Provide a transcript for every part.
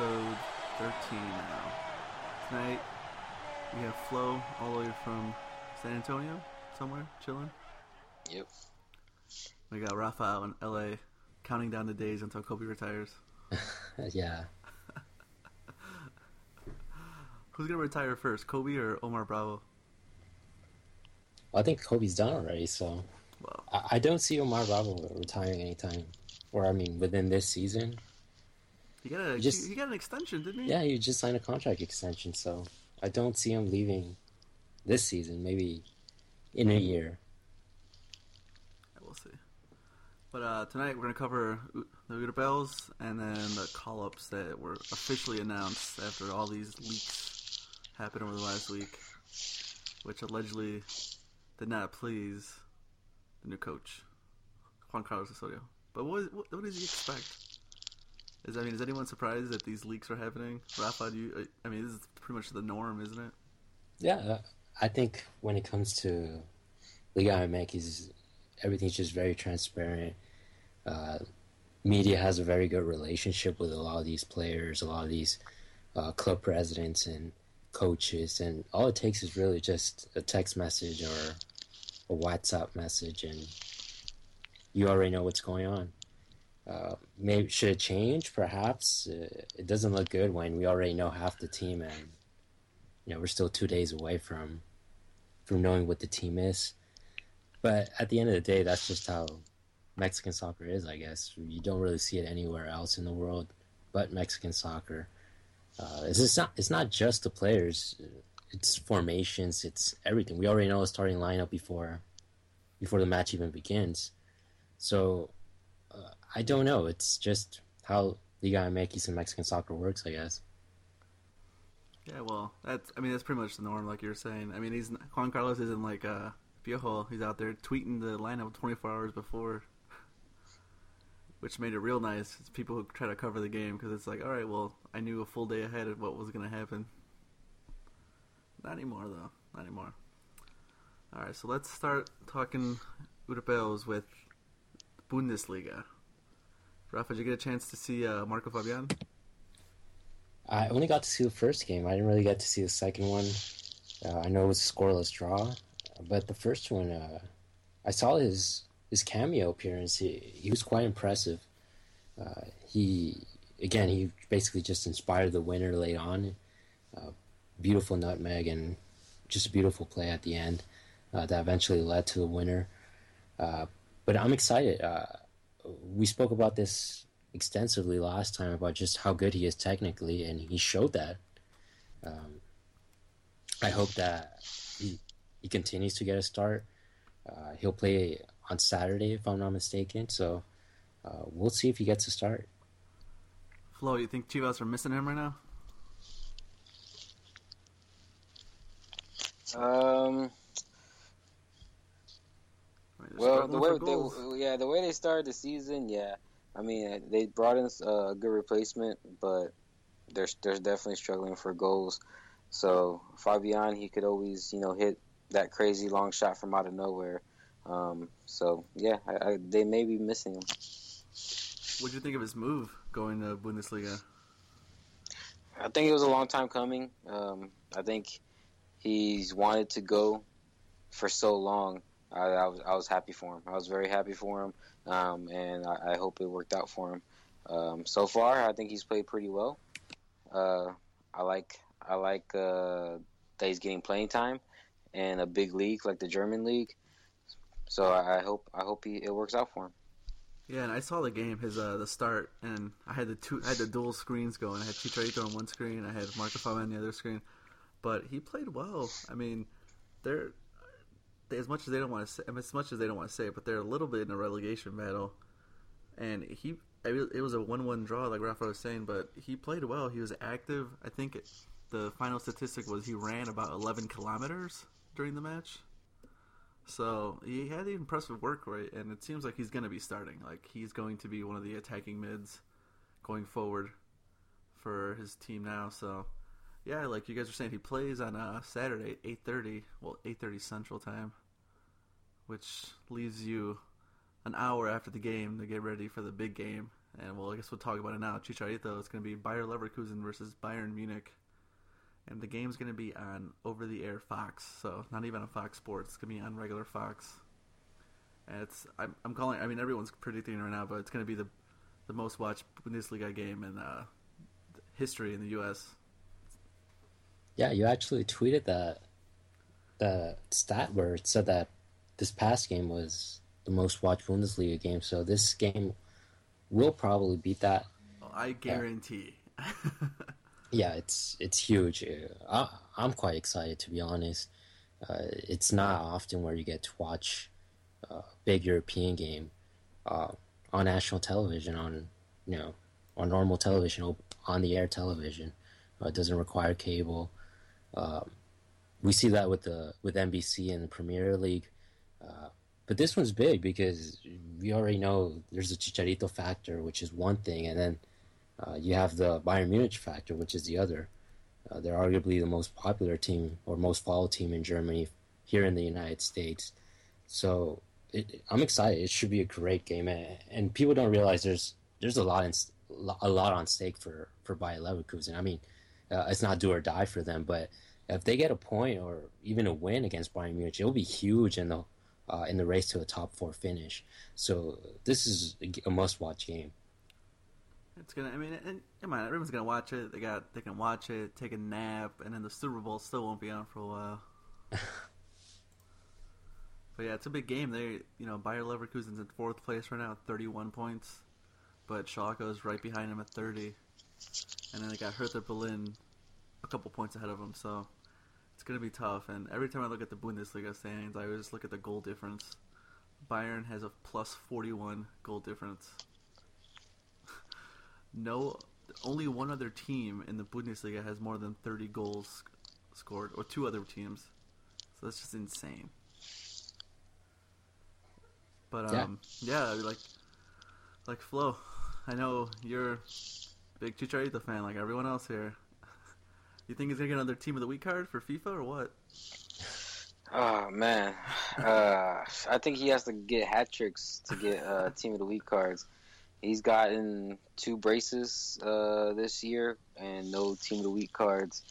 episode 13 now. Tonight, we have Flo all the way from San Antonio, somewhere, chilling. Yep. We got Rafael in LA, counting down the days until Kobe retires. yeah. Who's gonna retire first, Kobe or Omar Bravo? Well, I think Kobe's done already, so Well, I, I don't see Omar Bravo retiring anytime. Or I mean, within this season. He got a Just- he got an extension, didn't he? Yeah, he just signed a contract extension, so I don't see him leaving this season. Maybe in a year. We'll see. But uh, tonight we're gonna cover the Uda Bells and then the call-ups that were officially announced after all these leaks happened over the last week, which allegedly did not please the new coach, Juan Carlos Osorio. But what, what, what does he expect? Is I mean, is anyone surprised that these leaks are happening? Rafa, do you? I mean, this is pretty much the norm, isn't it? Yeah, uh, I think when it comes to Liga MX, everything's just very transparent. Uh, media has a very good relationship with a lot of these players, a lot of these uh, club presidents and coaches, and all it takes is really just a text message or a WhatsApp message, and you already know what's going on. Uh, maybe should it change? Perhaps uh, it doesn't look good when we already know half the team and you know we're still two days away from from knowing what the team is. But at the end of the day, that's just how Mexican soccer is, I guess. You don't really see it anywhere else in the world but Mexican soccer. Uh, it's not it's not just the players, it's formations, it's everything. We already know the starting lineup before before the match even begins. So I don't know. It's just how Liga MX and Mexican soccer works, I guess. Yeah, well, that's I mean that's pretty much the norm, like you were saying. I mean, he's Juan Carlos isn't like uh, Piojo. He's out there tweeting the lineup 24 hours before, which made it real nice. It's people who try to cover the game because it's like, all right, well, I knew a full day ahead of what was going to happen. Not anymore, though. Not anymore. All right, so let's start talking Europeos with Bundesliga. Rafa, did you get a chance to see uh, Marco Fabian? I only got to see the first game. I didn't really get to see the second one. Uh, I know it was a scoreless draw, but the first one, uh, I saw his his cameo appearance. He he was quite impressive. Uh, he again, he basically just inspired the winner late on. Uh, beautiful nutmeg and just a beautiful play at the end uh, that eventually led to the winner. But I'm excited. We spoke about this extensively last time about just how good he is technically, and he showed that. Um, I hope that he he continues to get a start. Uh, he'll play on Saturday, if I'm not mistaken. So uh, we'll see if he gets a start. Flo, you think Chivas are missing him right now? Um. Well, the way they, yeah, the way they started the season, yeah. I mean, they brought in uh, a good replacement, but they're they're definitely struggling for goals. So Fabian, he could always, you know, hit that crazy long shot from out of nowhere. Um, so yeah, I, I, they may be missing him. What do you think of his move going to Bundesliga? I think it was a long time coming. Um, I think he's wanted to go for so long. I, I was I was happy for him. I was very happy for him, um, and I, I hope it worked out for him. Um, so far, I think he's played pretty well. Uh, I like I like uh, that he's getting playing time in a big league like the German league. So I, hope I hope he, it works out for him. Yeah, and I saw the game, his uh, the start, and I had the two, I had the dual screens going. I had Chicharito on one screen, I had Marco Fabian on the other screen, but he played well. I mean, they're they, as much as they don't want to say, as much as they don't want to say it, but they're a little bit in a relegation battle, and he. It was a one-one draw, like Rafa was saying, but he played well. He was active. I think the final statistic was he ran about 11 kilometers during the match. So he had the impressive work rate, and it seems like he's going to be starting. Like he's going to be one of the attacking mids going forward for his team now. So yeah, like you guys are saying, he plays on uh, Saturday, eight thirty. Well, eight thirty Central Time, which leaves you an hour after the game to get ready for the big game. And well, I guess we'll talk about it now. Chicharito. It's going to be Bayer Leverkusen versus Bayern Munich, and the game's going to be on over-the-air Fox. So not even on Fox Sports. It's going to be on regular Fox. And it's I'm, I'm calling. I mean, everyone's predicting right now, but it's going to be the the most watched Bundesliga game in uh, history in the U.S. Yeah, you actually tweeted that the stat where it said that this past game was the most watched Bundesliga game. So this game will probably beat that. Oh, I guarantee. yeah, it's it's huge. I, I'm quite excited to be honest. Uh, it's not often where you get to watch a big European game uh, on national television on you know on normal television on the air television. Uh, it doesn't require cable. Um, we see that with the with NBC and the Premier League. Uh, but this one's big because we already know there's a Chicharito factor, which is one thing, and then uh, you have the Bayern Munich factor, which is the other. Uh, they're arguably the most popular team or most followed team in Germany, here in the United States. So it, I'm excited. It should be a great game, and people don't realize there's there's a lot in, a lot on stake for for Bayer Leverkusen. I mean, uh, it's not do or die for them, but if they get a point or even a win against Bayern Munich, it'll be huge in the uh, in the race to a top four finish. So this is a must-watch game. It's gonna. I mean, and come on, everyone's gonna watch it. They got. They can watch it, take a nap, and then the Super Bowl still won't be on for a while. but yeah, it's a big game. They, you know, Bayer Leverkusen's in fourth place right now, thirty-one points, but Schalke is right behind him at thirty, and then they got Hertha Berlin a couple points ahead of them. So it's gonna be tough. And every time I look at the Bundesliga standings, I always look at the goal difference. Bayern has a plus forty-one goal difference. no, only one other team in the Bundesliga has more than thirty goals scored, or two other teams. So that's just insane. But um, yeah, yeah like like Flo, I know you're big Chicharito fan, like everyone else here. You think he's gonna get another Team of the Week card for FIFA or what? Oh man, uh, I think he has to get hat tricks to get uh, Team of the Week cards. He's gotten two braces uh, this year and no Team of the Week cards.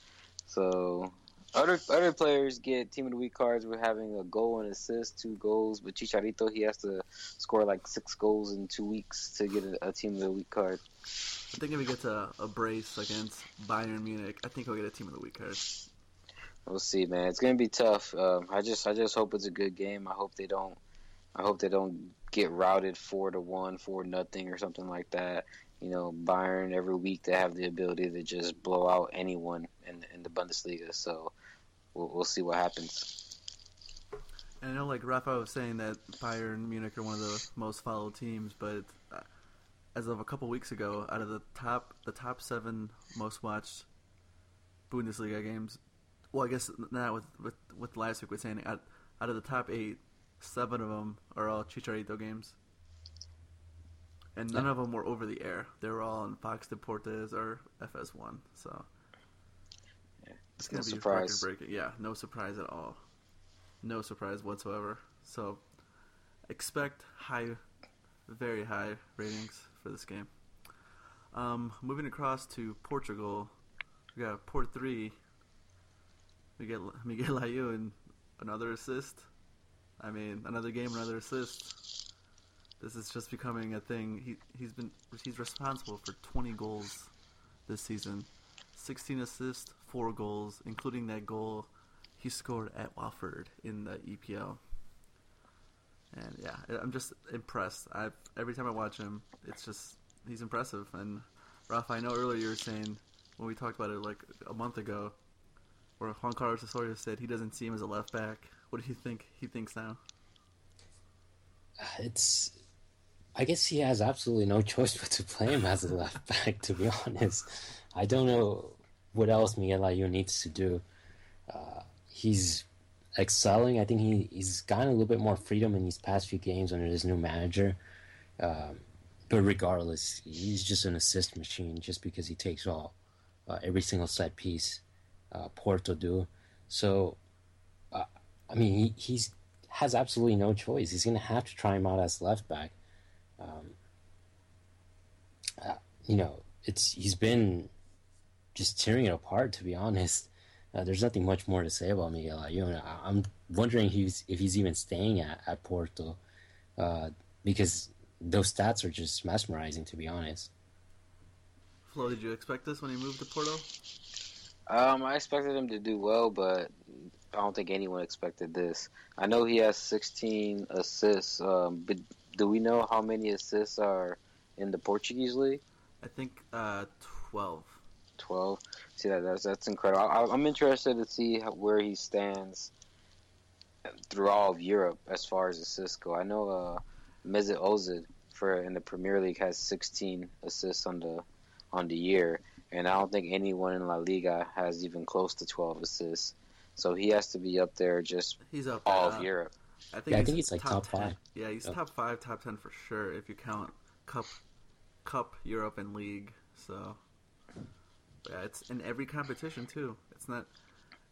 So other other players get Team of the Week cards with having a goal and assist, two goals. But Chicharito, he has to score like six goals in two weeks to get a, a Team of the Week card. I think if he gets a, a brace against Bayern Munich, I think he'll get a Team of the Week card. We'll see, man. It's gonna be tough. Um, I just I just hope it's a good game. I hope they don't. I hope they don't get routed four to one, four nothing, or something like that. You know, Bayern every week they have the ability to just blow out anyone in in the Bundesliga. So we'll, we'll see what happens. And I know, like Rafa was saying that Bayern Munich are one of the most followed teams, but as of a couple weeks ago, out of the top the top seven most watched Bundesliga games, well, I guess not with with, with last week we're saying out, out of the top eight, seven of them are all Chicharito games, and none yeah. of them were over the air. They were all on Fox Deportes or FS1. So yeah, it's gonna no be surprise. record breaking. Yeah, no surprise at all. No surprise whatsoever. So expect high, very high ratings for this game. Um, moving across to Portugal, we got Port three. We get Miguel Layún another assist. I mean, another game, another assist. This is just becoming a thing. He he's been he's responsible for 20 goals this season, 16 assists, four goals, including that goal he scored at Watford in the EPL. And yeah, I'm just impressed. I every time I watch him, it's just he's impressive. And Rafa, I know earlier you were saying when we talked about it like a month ago, where Juan Carlos Osorio said he doesn't see him as a left back. What do you think he thinks now? It's, I guess he has absolutely no choice but to play him as a left back. To be honest, I don't know what else Miguel Layún needs to do. Uh, he's excelling. I think he, he's gotten a little bit more freedom in these past few games under his new manager. Um, but regardless, he's just an assist machine just because he takes all uh, every single set piece uh, Porto do. So, uh, I mean, he, he's has absolutely no choice. He's going to have to try him out as left back. Um, uh, you know, it's he's been just tearing it apart. To be honest, uh, there's nothing much more to say about Miguel Layún. I'm wondering if he's, if he's even staying at, at Porto uh, because those stats are just mesmerizing. To be honest. Flo, did you expect this when he moved to Porto? Um, I expected him to do well, but I don't think anyone expected this. I know he has 16 assists, um, but do we know how many assists are in the Portuguese league? I think uh, 12. 12. See that that's that's incredible. I, am interested to see how, where he stands through all of Europe as far as assists go. I know uh, Mesut Ozil for in the Premier League has 16 assists on the on the year, and I don't think anyone in La Liga has even close to 12 assists. So he has to be up there just he's up all uh, of Europe. I think, Yeah, I he's think he's like top 10. five. Yeah, he's Oh. top five, top ten for sure if you count cup, cup, Europe, and league. So yeah, it's in every competition too. It's not.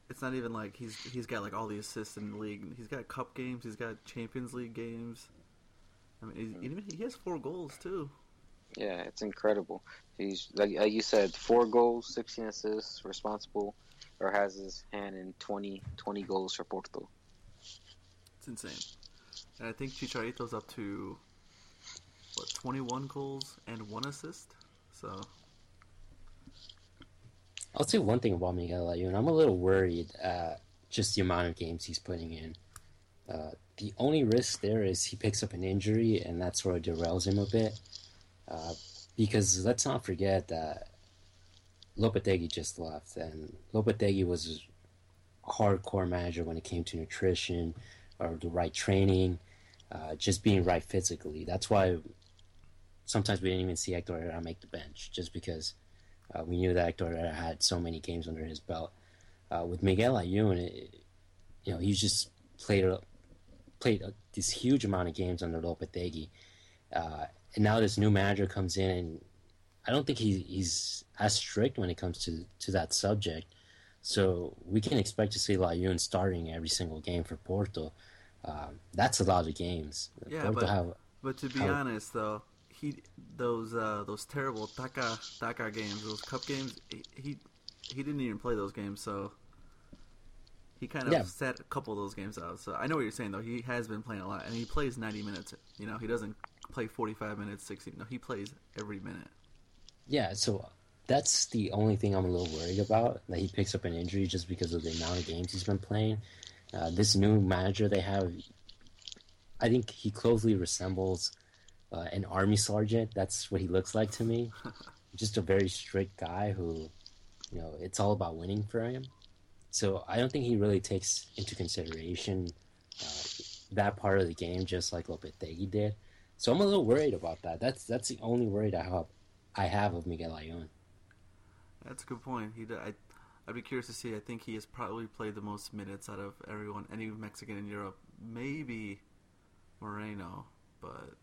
It's not even like he's he's got like all the assists in the league. He's got cup games. He's got Champions League games. I mean, he has four goals too. Yeah, it's incredible. He's like, like you said, four goals, 16 assists, responsible, or has his hand in 20, 20 goals for Porto. It's insane. And I think Chicharito's up to what twenty one goals and one assist. So I'll say one thing about Miguel Layún. I'm a little worried at just the amount of games he's putting in. Uh, the only risk there is he picks up an injury, and that sort of derails him a bit. Uh, because let's not forget that Lopetegui just left, and Lopetegui was a hardcore manager when it came to nutrition or the right training, uh, just being right physically. That's why sometimes we didn't even see Hector Herrera make the bench, just because uh, we knew that Hector had so many games under his belt. Uh, with Miguel Layún, it, you know, he's just played a, played a, this huge amount of games under Lopetegui, uh, and now this new manager comes in, and I don't think he, he's as strict when it comes to to that subject. So we can expect to see Layun starting every single game for Porto. Um, that's a lot of games. Yeah, Porto but- have But to be How- honest, though, he those uh, those terrible Taka Taka games, those cup games, he, he he didn't even play those games, so he kind of Yeah. set a couple of those games out. So I know what you're saying, though. He has been playing a lot, and he plays 90 minutes. You know, he doesn't play 45 minutes, 60. No, he plays every minute. Yeah, so that's the only thing I'm a little worried about that he picks up an injury just because of the amount of games he's been playing. Uh, this new manager they have, I think he closely resembles uh, an army sergeant. That's what he looks like to me. just a very strict guy who, you know, it's all about winning for him. So I don't think he really takes into consideration uh, that part of the game, just like Lopetegui did. So I'm a little worried about that. That's that's the only worry I have I have of Miguel Layún. That's a good point. He, I, I'd be curious to see. I think he has probably played the most minutes out of everyone, any Mexican in Europe. Maybe Moreno, but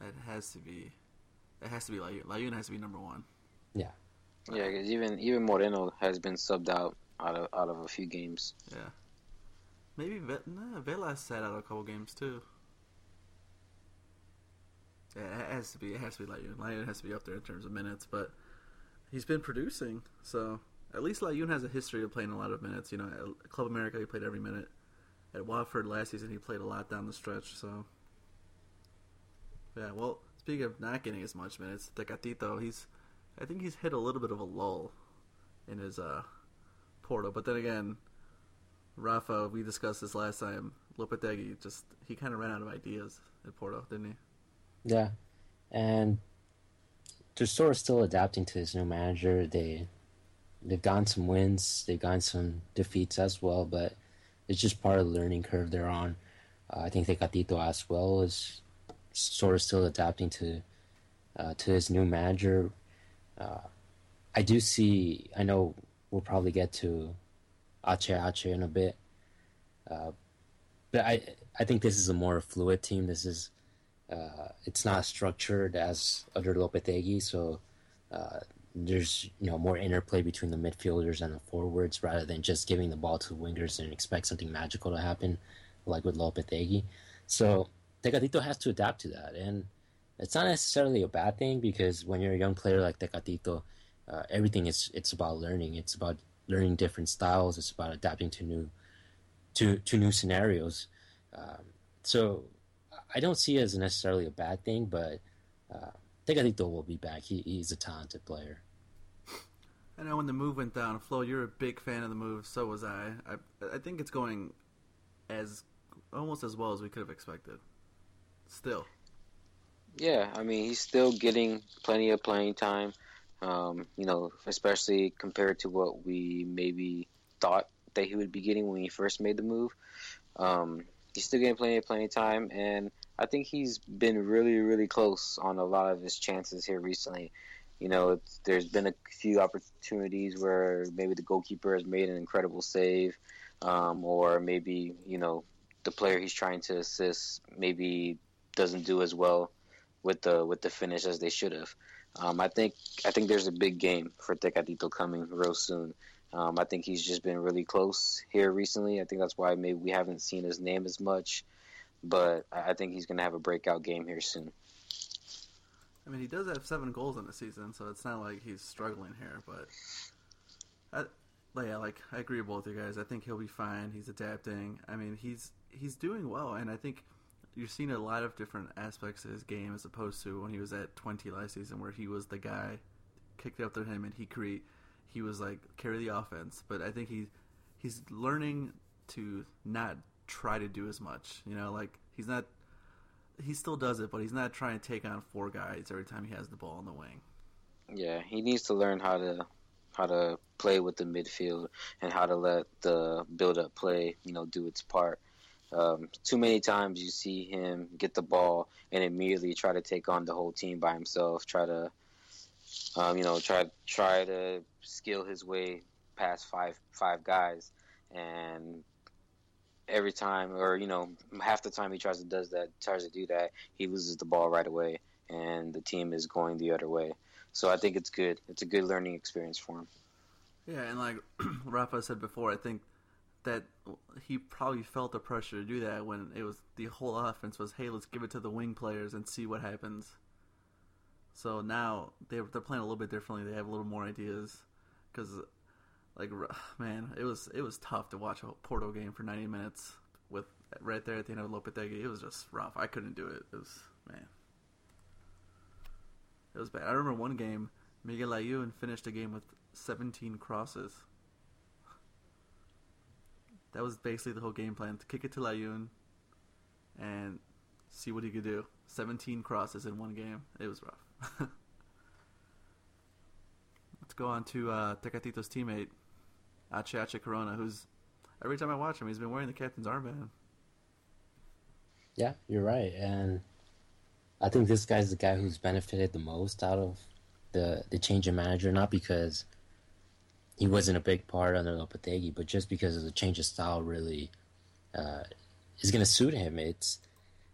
it has to be. It has to be Layun. Layun has to be number one. Yeah, Yeah, because even even Moreno has been subbed out out of out of a few games. Yeah. Maybe Ve- nah, Velas sat out a couple games too. Yeah, it has to be. It has to be Layun. Layun has to be up there in terms of minutes, but he's been producing. So at least Layun has a history of playing a lot of minutes. You know, at Club America he played every minute. At Watford last season he played a lot down the stretch. So yeah. Well, speaking of not getting as much minutes, Tecatito, he's. I think he's hit a little bit of a lull in his uh, Porto, but then again, Rafa, we discussed this last time. Lopetegui just he kind of ran out of ideas at Porto, didn't he? Yeah, and they're sort of still adapting to this new manager. They they've gotten some wins, they've gotten some defeats as well, but it's just part of the learning curve they're on. Uh, I think Tecatito as well is sort of still adapting to uh, to his new manager. Uh, I do see. I know we'll probably get to Ache Ache in a bit, uh, but I I think this is a more fluid team. This is uh, it's not structured as under Lopetegui, so uh, there's you know more interplay between the midfielders and the forwards rather than just giving the ball to the wingers and expect something magical to happen. like with Lopetegui. So Tecatito has to adapt to that, and it's not necessarily a bad thing because when you're a young player like Tecatito, uh, everything is it's about learning. It's about learning different styles. It's about adapting to new to to new scenarios. Um, so I don't see it as necessarily a bad thing, but uh, Tecatito will be back. He, he's a talented player. I know when the move went down, Flo, you're a big fan of the move. So was I. I, I think it's going as almost as well as we could have expected. Still. Yeah, I mean he's still getting plenty of playing time. Um, you know, especially compared to what we maybe thought that he would be getting when he first made the move. Um, he's still getting plenty of playing time, and I think he's been really, really close on a lot of his chances here recently. You know, there's been a few opportunities where maybe the goalkeeper has made an incredible save, um, or maybe you know the player he's trying to assist maybe doesn't do as well with the with the finish as they should have. Um, I think I think there's a big game for Tecatito coming real soon. Um, I think he's just been really close here recently. I think that's why maybe we haven't seen his name as much, but I think he's going to have a breakout game here soon. I mean, he does have seven goals in the season, so it's not like he's struggling here. But, I, yeah, like I agree with both you guys. I think he'll be fine. He's adapting. I mean, he's he's doing well, and I think you're seeing a lot of different aspects of his game as opposed to when he was at Twente last season, where he was the guy, kicked up to him, and he create. He was like carry the offense, but I think he he's learning to not try to do as much. You know, like he's not he still does it, but he's not trying to take on four guys every time he has the ball in the wing. Yeah, he needs to learn how to how to play with the midfield and how to let the build up play, you know, do its part. Um, too many times you see him get the ball and immediately try to take on the whole team by himself, try to, um, you know, try try to skill his way past five five guys, and every time, or you know, half the time he tries to does that, tries to do that, he loses the ball right away, and the team is going the other way. So I think it's good. It's a good learning experience for him. Yeah, and like Rafa said before, I think that he probably felt the pressure to do that when it was the whole offense was, hey, let's give it to the wing players and see what happens. So now they're they're playing a little bit differently. They have a little more ideas because like man, it was it was tough to watch a Porto game for 90 minutes with right there at the end of Lopetegui. It was just rough. I couldn't do it. It was man, it was bad. I remember one game, Miguel Layun finished a game with 17 crosses. That was basically the whole game plan: to kick it to Layun and see what he could do. 17 crosses in one game. It was rough. Let's go on to uh, Tecatito's teammate, Ache Corona, who's every time I watch him, he's been wearing the captain's armband. Yeah, you're right, and I think this guy's the guy who's benefited the most out of the the change in manager, not because he wasn't a big part under Lopetegui, but just because of the change of style really uh, is going to suit him. It's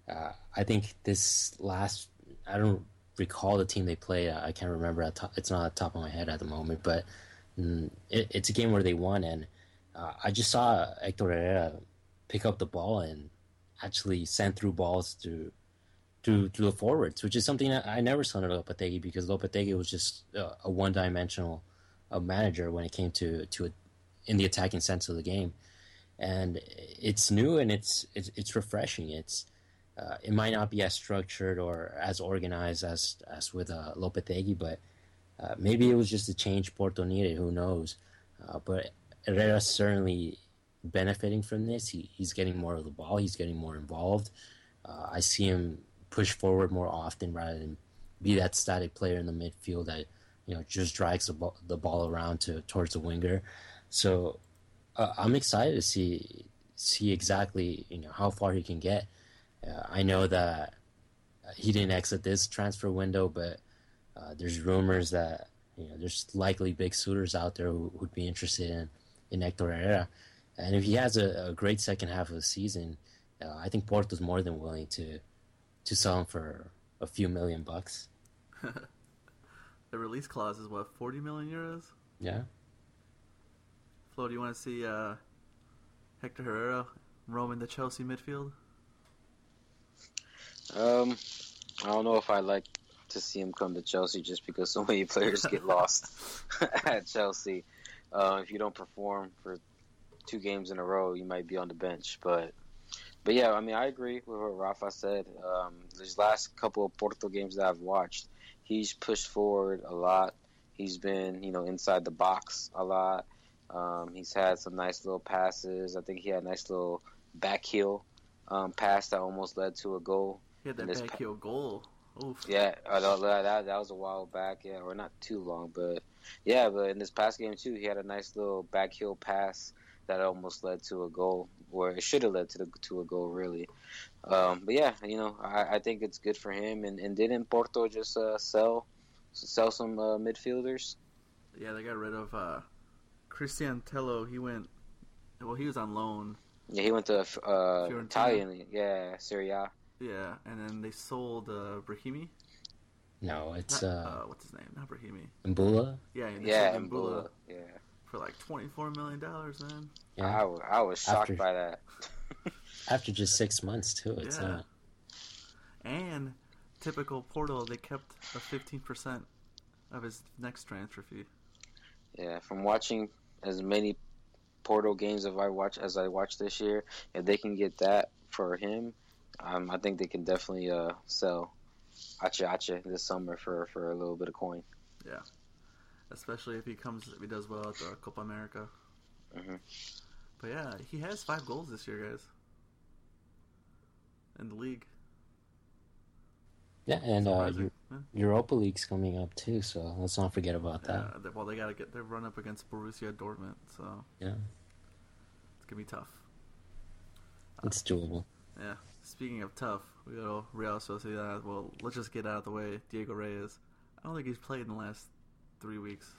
uh, I think this last I don't recall the team they played. I can't remember. It's not at the top of my head at the moment, but mm, it, it's a game where they won, and uh, I just saw Hector Herrera pick up the ball and actually send through balls to to to the forwards, which is something I never saw under Lopetegui because Lopetegui was just a one dimensional uh, manager when it came to to a, in the attacking sense of the game, and it's new and it's it's, it's refreshing. It's uh, it might not be as structured or as organized as as with uh, Lopetegui, but uh, maybe it was just a change Porto needed. Who knows? Uh, but Herrera's certainly benefiting from this. He, he's getting more of the ball. He's getting more involved. Uh, I see him push forward more often rather than be that static player in the midfield that you know just drags the ball, the ball around to towards the winger. So uh, I'm excited to see see exactly you know how far he can get. Uh, I know that he didn't exit this transfer window, but uh, there's rumors that you know there's likely big suitors out there who would be interested in in Hector Herrera, and if he has a, a great second half of the season, uh, I think Porto's more than willing to to sell him for a few million bucks. the release clause is what forty million euros. Yeah. Flo, do you want to see uh, Hector Herrera roaming the Chelsea midfield? Um, I don't know if I like to see him come to Chelsea just because so many players get lost at Chelsea. Uh, if you don't perform for two games in a row, you might be on the bench. But but yeah, I mean, I agree with what Rafa said. Um, these last couple of Porto games that I've watched, he's pushed forward a lot. He's been, you know, inside the box a lot. Um, he's had some nice little passes. I think he had a nice little back heel um, pass that almost led to a goal. He had that back pa- heel goal. Oof. Yeah, that, that that was a while back. Yeah, or not too long, but yeah. But in this past game too, he had a nice little back heel pass that almost led to a goal, or it should have led to the, to a goal, really. Um, but yeah, you know, I, I think it's good for him. And, and didn't Porto just uh, sell sell some uh, midfielders? Yeah, they got rid of uh, Cristian Tello. He went. Well, he was on loan. Yeah, he went to uh, Italian, yeah, Serie A. Yeah, and then they sold uh, Brahimi. No, it's Not- uh, what's his name? Not Brahimi. Imbula. Yeah, Yeah, sold and Imbula Yeah, for like twenty four million dollars. Man. Yeah, I, I was shocked After- by that. after just six months too. It's Yeah. not. And typical Portal, they kept a fifteen percent of his next transfer fee. Yeah, from watching as many Portal games as I watch as I watched this year, if they can get that for him, um, I think they can definitely uh, sell Acha Acha this summer for, for a little bit of coin. Especially if he comes if he does well at the Copa America. Mhm. But yeah, he has five goals this year, guys. In the league, Yeah, and uh, Surprising. Yeah. Europa League's coming up too, so let's not forget about that. Yeah, well, they gotta get their run up against Borussia Dortmund, so Yeah, it's gonna be tough. it's doable. Yeah. Speaking of tough, we got Real Sociedad. Well, let's just get out of the way. Diego Reyes. I don't think he's played in the last three weeks.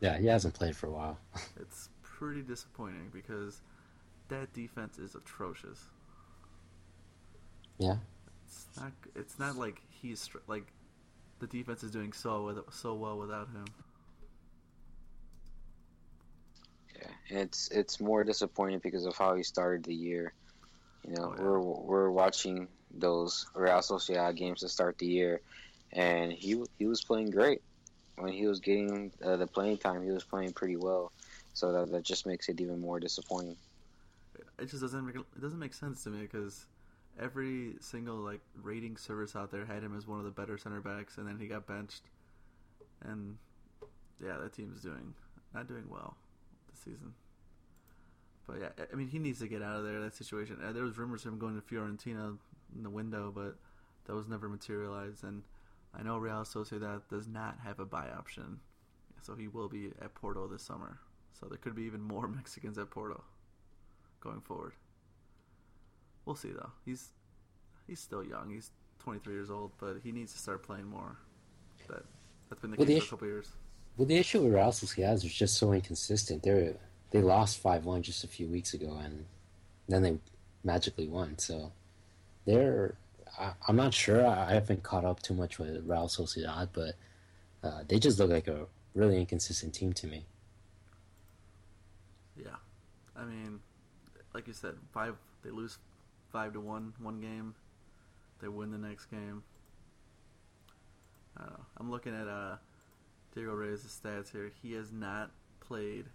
Yeah, he hasn't played for a while. It's pretty disappointing because that defense is atrocious. Yeah. It's not. It's not like he's like the defense is doing so with, so well without him. Yeah, it's it's more disappointing because of how he started the year. You know, Oh, yeah. we're we're watching those Real Sociedad games to start the year, and he he was playing great when he was getting uh, the playing time. He was playing pretty well, so that that just makes it even more disappointing. It just doesn't make, it doesn't make sense to me because every single like rating service out there had him as one of the better center backs, and then he got benched, and yeah, that team's doing not doing well this season. But yeah, I- mean, he needs to get out of there. That situation. Uh, There was rumors of him going to Fiorentina in the window, but that was never materialized. And I know Real Sociedad does not have a buy option, so he will be at Porto this summer. So there could be even more Mexicans at Porto going forward. We'll see though. He's he's still young. He's 23 years old, but he needs to start playing more. That that's been the Well, case the for a issue- couple years. Well, the issue with Real Sociedad is just so inconsistent. They they lost five one just a few weeks ago, and then they magically won. So they're I, I'm not sure. I, I haven't caught up too much with Real Sociedad, but uh, they just look like a really inconsistent team to me. Yeah, I mean, like you said, five they lose five to one one game, they win the next game. I don't know. I'm looking at uh, Diego Reyes' stats here. He has not played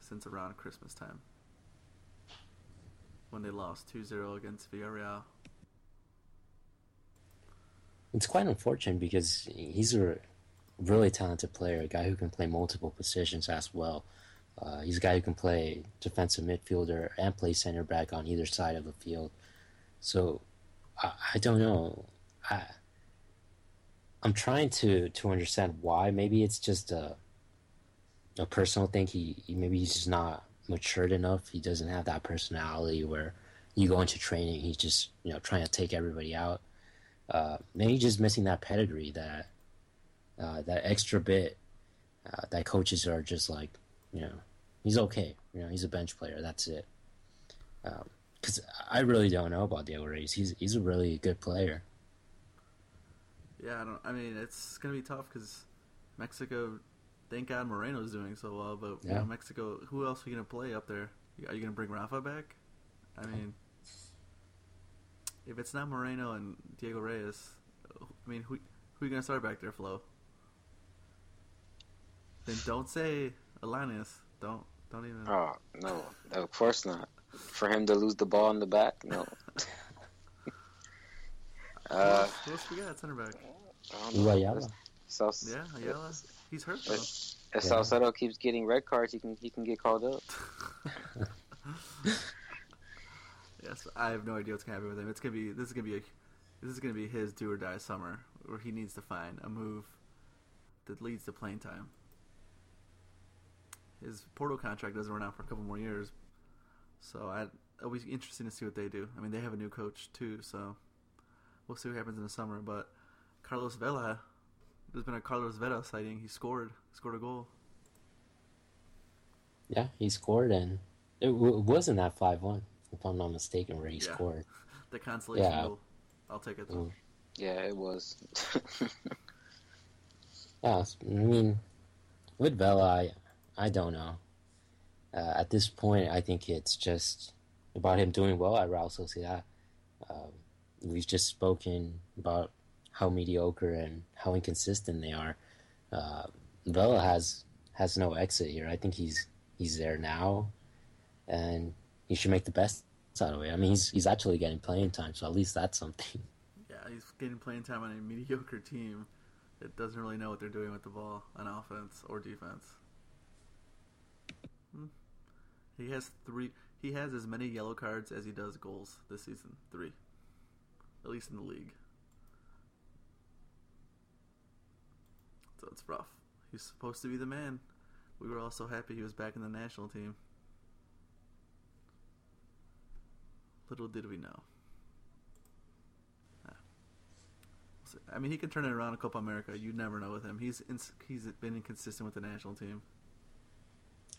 since around Christmas time when they lost 2-0 against Villarreal. It's quite unfortunate because he's a really talented player, a guy who can play multiple positions as well. Uh, he's a guy who can play defensive midfielder and play center back on either side of the field. So I, I don't know. I I'm trying to to understand why. Maybe it's just a a personal thing. He, he maybe he's just not matured enough. He doesn't have that personality where you go into training, he's just you know trying to take everybody out uh, maybe just missing that pedigree, that uh, that extra bit uh, that coaches are just like, you know, he's okay. You know, he's a bench player. That's it. Because I really don't know about Diego Reyes. He's he's a really good player. Yeah, I don't. I mean, it's gonna be tough because Mexico. Thank God Moreno's doing so well, but you know, Mexico. Who else are you gonna play up there? Are you gonna bring Rafa back? I mean, if it's not Moreno and Diego Reyes, I mean, who who are you gonna start back there, Flo? Then don't say Alanis. Don't don't even. Oh no, of course not. For him to lose the ball in the back, no. Who uh, else- who else we got at center back? I. Ayala. Sal- Yeah, Ayala. He's hurt though. If, if Yeah. Salcedo keeps getting red cards, he can he can get called up. yes, I have no idea what's gonna happen with him. It's gonna be this is gonna be a this is gonna be his do or die summer where he needs to find a move that leads to playing time. His Porto contract doesn't run out for a couple more years, so I it'll be interesting to see what they do. I mean, they have a new coach too, so we'll see what happens in the summer. But Carlos Vela, there's been a Carlos Vela sighting. He scored, scored a goal. Yeah, he scored, and it w- wasn't that five one, if I'm not mistaken, where he Yeah. scored. The consolation Yeah. goal. I'll take it. Mm. Yeah, it was. Yeah, s- I mean, with Vela, I, I don't know. Uh, at this point, I think it's just about him doing well at Real Sociedad. Um, we've just spoken about how mediocre and how inconsistent they are. Uh, Vela has has no exit here. I think he's he's there now, and he should make the best out of it. I mean, he's he's actually getting playing time, so at least that's something. Yeah, he's getting playing time on a mediocre team that doesn't really know what they're doing with the ball on offense or defense. Hmm. He has three. He has as many yellow cards as he does goals this season. Three, at least in the league. So it's rough. He's supposed to be the man. We were all so happy he was back in the national team. Little did we know. I mean, he can turn it around in Copa America. You never know with him. He's ins- he's been inconsistent with the national team.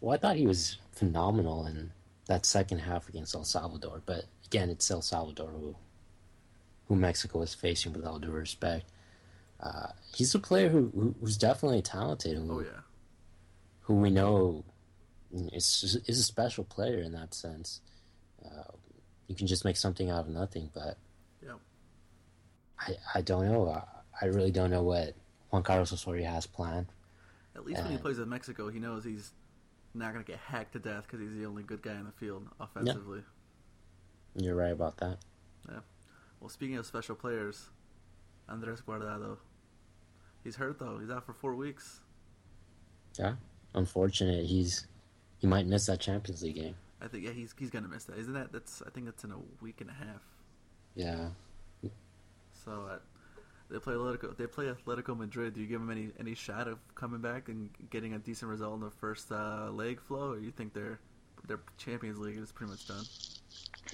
Well, I thought he was phenomenal in that second half against El Salvador, but again, it's El Salvador who, who Mexico is facing. With all due respect, uh, he's a player who, who who's definitely talented. Who, Oh yeah, who we know is is a special player in that sense. Uh, you can just make something out of nothing, but yeah. I I don't know. I, I really don't know what Juan Carlos Osorio has planned. At least when he plays with Mexico, he knows he's not gonna get hacked to death because he's the only good guy in the field offensively. You're right about that. Yeah. Well, speaking of special players, Andres Guardado. He's hurt though. He's out for four weeks. Yeah, unfortunate. He's he might miss that Champions League game. I think yeah, he's he's gonna miss that. Isn't that? That's I think that's in a week and a half. Yeah. So uh, they play Atletico. They play Atletico Madrid. Do you give them any any shot of coming back and getting a decent result in the first uh, leg Flo, or you think their their Champions League is pretty much done?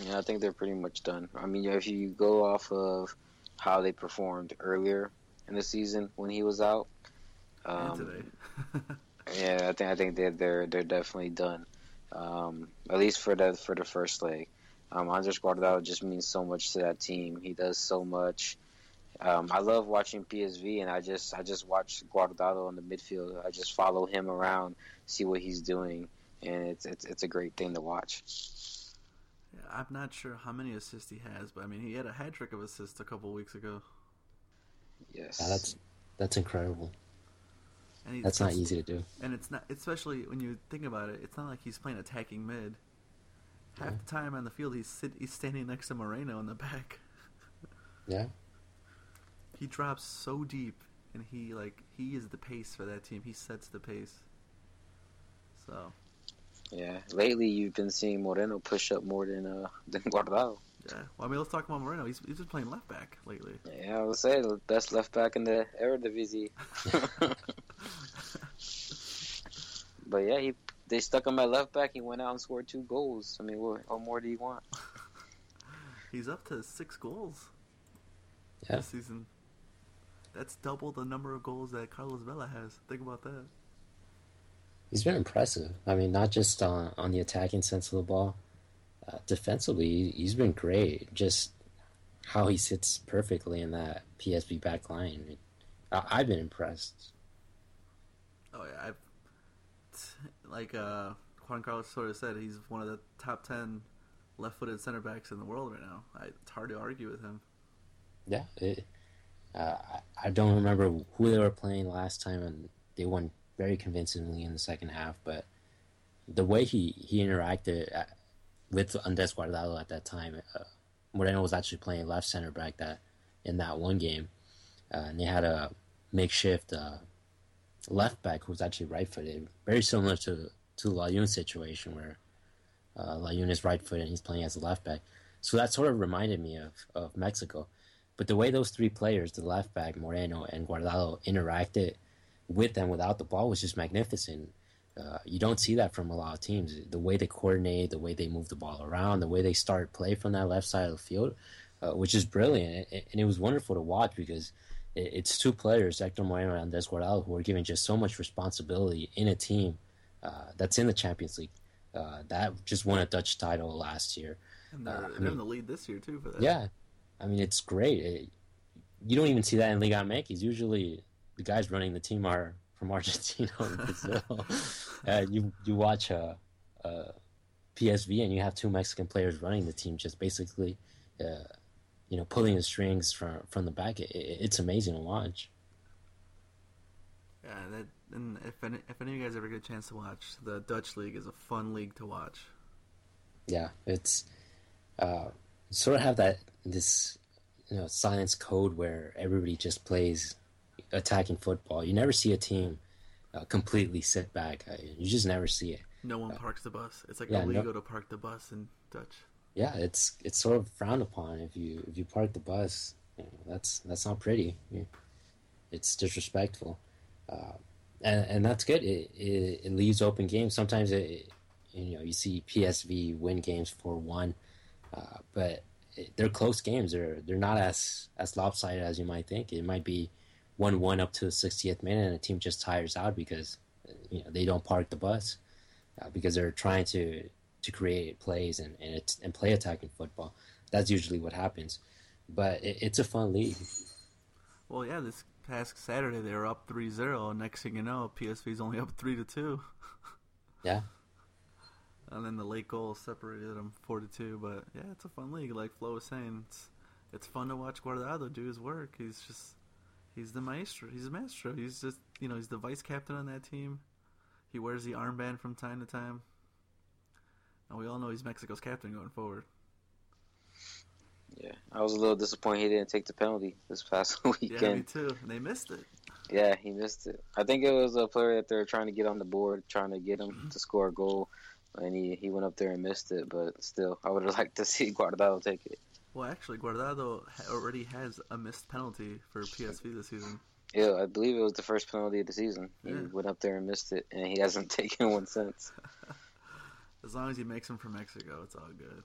Yeah, I think they're pretty much done. I mean, if you go off of how they performed earlier in the season when he was out, and um, today. yeah, I think I think they're they're they're definitely done. Um, at least for the for the first leg. Um, Andres Guardado just means so much to that team. He does so much. Um, I love watching PSV, and I just I just watch Guardado in the midfield. I just follow him around, see what he's doing, and it's it's it's a great thing to watch. yeah, I'm not sure how many assists he has, but I mean he had a hat trick of assists a couple weeks ago, Yes, Yeah, that's that's incredible. And he's That's not easy to do. And it's not, especially when you think about it. It's not like he's playing attacking mid. Half Yeah. the time on the field, he's sit, he's standing next to Moreno in the back. Yeah. He drops so deep, and he like he is the pace for that team. He sets the pace. So yeah. Lately, you've been seeing Moreno push up more than uh than Guardado. yeah. Well, I mean, let's talk about Moreno. He's he's been playing left back lately. Yeah, I would say the best left back in the Eredivisie. but yeah, he they stuck him at left back. He went out and scored two goals. I mean, what, what more do you want? He's up to six goals Yeah. this season. That's double the number of goals that Carlos Vela has. Think about that. He's been impressive. I mean, not just on, on the attacking sense of the ball. Uh, defensively, he- he's been great. Just how he sits perfectly in that PSV back line. I, I've been impressed. Oh yeah, I've like uh, Juan Carlos sort of said, he's one of the top ten left-footed center backs in the world right now. I, it's hard to argue with him. Yeah, it, uh, I don't remember who they were playing last time, and they won very convincingly in the second half. But the way he he interacted at, uh, with Andres Guardado at that time, uh, Moreno was actually playing left center back that in that one game, uh, and they had a makeshift uh, left back who's actually right footed, very similar to to Layún's situation where uh, Layun is right footed and he's playing as a left back. So that sort of reminded me of, of Mexico. But the way those three players, the left back, Moreno, and Guardado, interacted with and without the ball was just magnificent. Uh, you don't see that from a lot of teams. The way they coordinate, the way they move the ball around, the way they start play from that left side of the field, uh, which is brilliant. And it was wonderful to watch because it's two players, Hector Moreno and Andres Guardado, who are given just so much responsibility in a team uh, that's in the Champions League. Uh, that just won a Dutch title last year. And they're, uh, they're mean, in the lead this year too for that. Yeah, I mean it's great. It, you don't even see that in Liga MX. Usually, the guys running the team are from Argentina and Brazil. uh, you you watch a, a, PSV and you have two Mexican players running the team, just basically, uh, you know, pulling the strings from from the back. It, it, it's amazing to watch. Yeah, that, and if any, if any of you guys ever get a chance to watch, the Dutch league is a fun league to watch. Yeah, it's uh, sort of have that this you know science code where everybody just plays attacking football. You never see a team uh, completely sit back. You just never see it. No one uh, parks the bus. It's like yeah, illegal no, to park the bus in Dutch. Yeah, it's it's sort of frowned upon if you if you park the bus. You know, that's that's not pretty. It's disrespectful, uh, and and that's good. It, it, it leaves open games. Sometimes it you know you see PSV win games for one, uh, but they're close games. They're they're not as as lopsided as you might think. It might be one one up to the 60th minute, and a team just tires out because you know they don't park the bus uh, because they're trying to to create plays and and, it's, and play attacking football. That's usually what happens. But it, it's a fun league. Well, yeah, this past Saturday they were up 3-0. Next thing you know, PSV's only up three to two. yeah, and then the late goal separated them four to two. But yeah, it's a fun league. Like Flo was saying, it's it's fun to watch Guardado do his work. He's just he's the maestro. He's a maestro. He's just you know he's the vice captain on that team. He wears the armband from time to time, and we all know he's Mexico's captain going forward. Yeah, I was a little disappointed he didn't take the penalty this past weekend. Yeah, me too. They missed it. Yeah, he missed it. I think it was a player that they were trying to get on the board, trying to get him mm-hmm. to score a goal and he, he went up there and missed it. But still, I would have liked to see Guardado take it. Well, actually, Guardado already has a missed penalty for PSV this season. Yeah, I believe it was the first penalty of the season. He yeah. went up there and missed it, and he hasn't taken one since. As long as he makes them for Mexico, it's all good.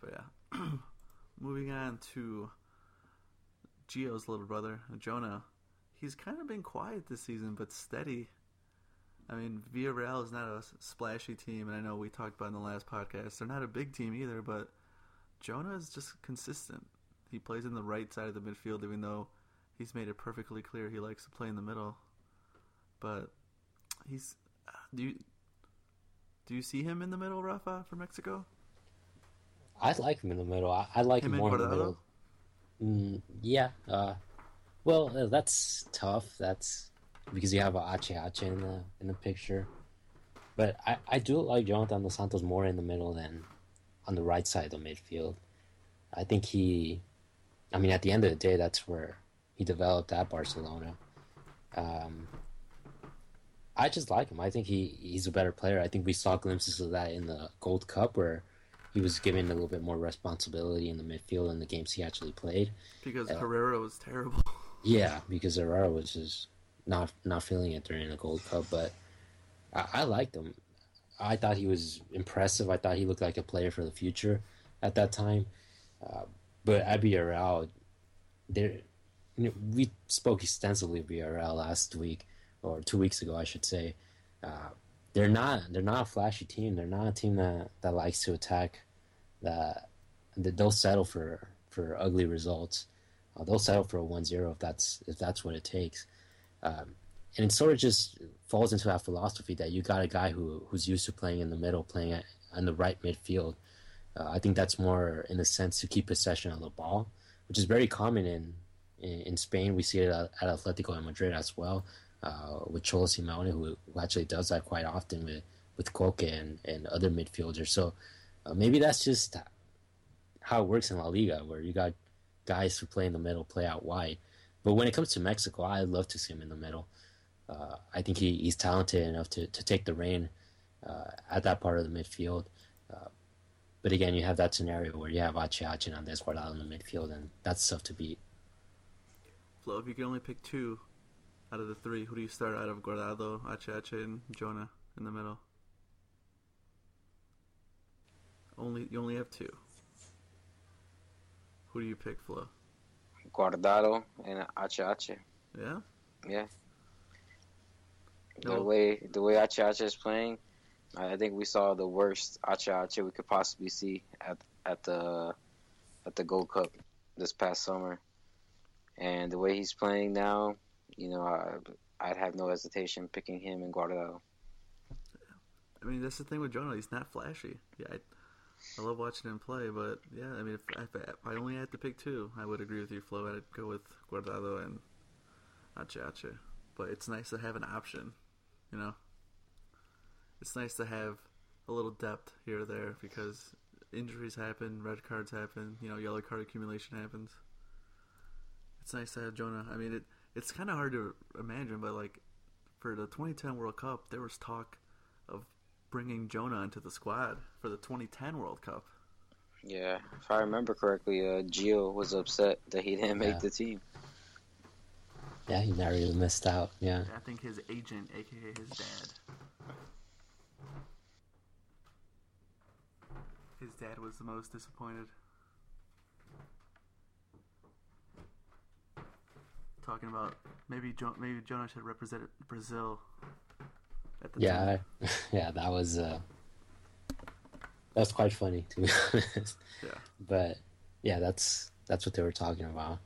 But yeah, moving on to Gio's little brother, Jonah. He's kind of been quiet this season, but steady. I mean, Villarreal is not a splashy team, and I know we talked about in the last podcast. They're not a big team either, but Jonah is just consistent. He plays in the right side of the midfield, even though he's made it perfectly clear he likes to play in the middle. But he's do you do you see him in the middle, Rafa, for Mexico? I like him in the middle. I, I like him, him more in the middle. Mm, yeah. Uh, well, uh, that's tough. That's because you have Ache Ache in the in the picture. But I, I do like Jonathan Dos Santos more in the middle than on the right side of midfield. I think he, I mean, at the end of the day, that's where he developed at Barcelona. Um, I just like him. I think he, he's a better player. I think we saw glimpses of that in the Gold Cup where he was given a little bit more responsibility in the midfield in the games he actually played. Because uh, Herrera was terrible. yeah, because Herrera was just not not feeling it during the Gold Cup, but I, I liked him. I thought he was impressive. I thought he looked like a player for the future at that time. Uh, but at Villarreal, there, you know, we spoke extensively of Villarreal last week or two weeks ago, I should say. Uh, they're not they're not a flashy team. They're not a team that, that likes to attack. That, that they'll settle for for ugly results. Uh, they'll settle for a 1-0 if that's if that's what it takes. Um, and it sort of just falls into that philosophy that you got a guy who who's used to playing in the middle, playing at, on the right midfield. Uh, I think that's more in the sense to keep possession of the ball, which is very common in in, in Spain. We see it at, at Atletico and Madrid as well, uh, with Cholo Simeone, who, who actually does that quite often with with Koke and, and other midfielders. So uh, maybe that's just how it works in La Liga, where you got guys who play in the middle, play out wide. But when it comes to Mexico, I'd love to see him in the middle. Uh, I think he, he's talented enough to, to take the reign uh, at that part of the midfield. Uh, but again, you have that scenario where you have Ache and Andres in the midfield, and that's tough to beat. Flo, if you can only pick two out of the three, who do you start out of Guardado, Ache and Jonah in the middle? Only you only have two. Who do you pick, Flo? Guardado and Ache. Yeah. Yeah. No. The way the way Ache is playing, I think we saw the worst Ache we could possibly see at at the at the Gold Cup this past summer. And the way he's playing now, you know, I, I'd have no hesitation picking him and Guardado. I mean, that's the thing with Jonah. He's not flashy. Yeah, I, I love watching him play, but yeah, I mean, if, if, if I only had to pick two, I would agree with you, Flo. I'd go with Guardado and Ache. But it's nice to have an option, you know. It's nice to have a little depth here or there because injuries happen, red cards happen, you know, yellow card accumulation happens. It's nice to have Jonah. I mean, it it's kind of hard to imagine, but like for the 2010 World Cup, there was talk of bringing Jonah into the squad for the 2010 World Cup. Yeah, if I remember correctly, uh, Gio was upset that he didn't make Yeah. the team. Yeah, he never narrowly missed out. Yeah. I think his agent, aka his dad, his dad was the most disappointed. Talking about maybe jo- maybe Jonah should represent Brazil. At the Yeah. I- yeah, that was uh, that's quite funny to be honest. Yeah. But yeah, that's that's what they were talking about.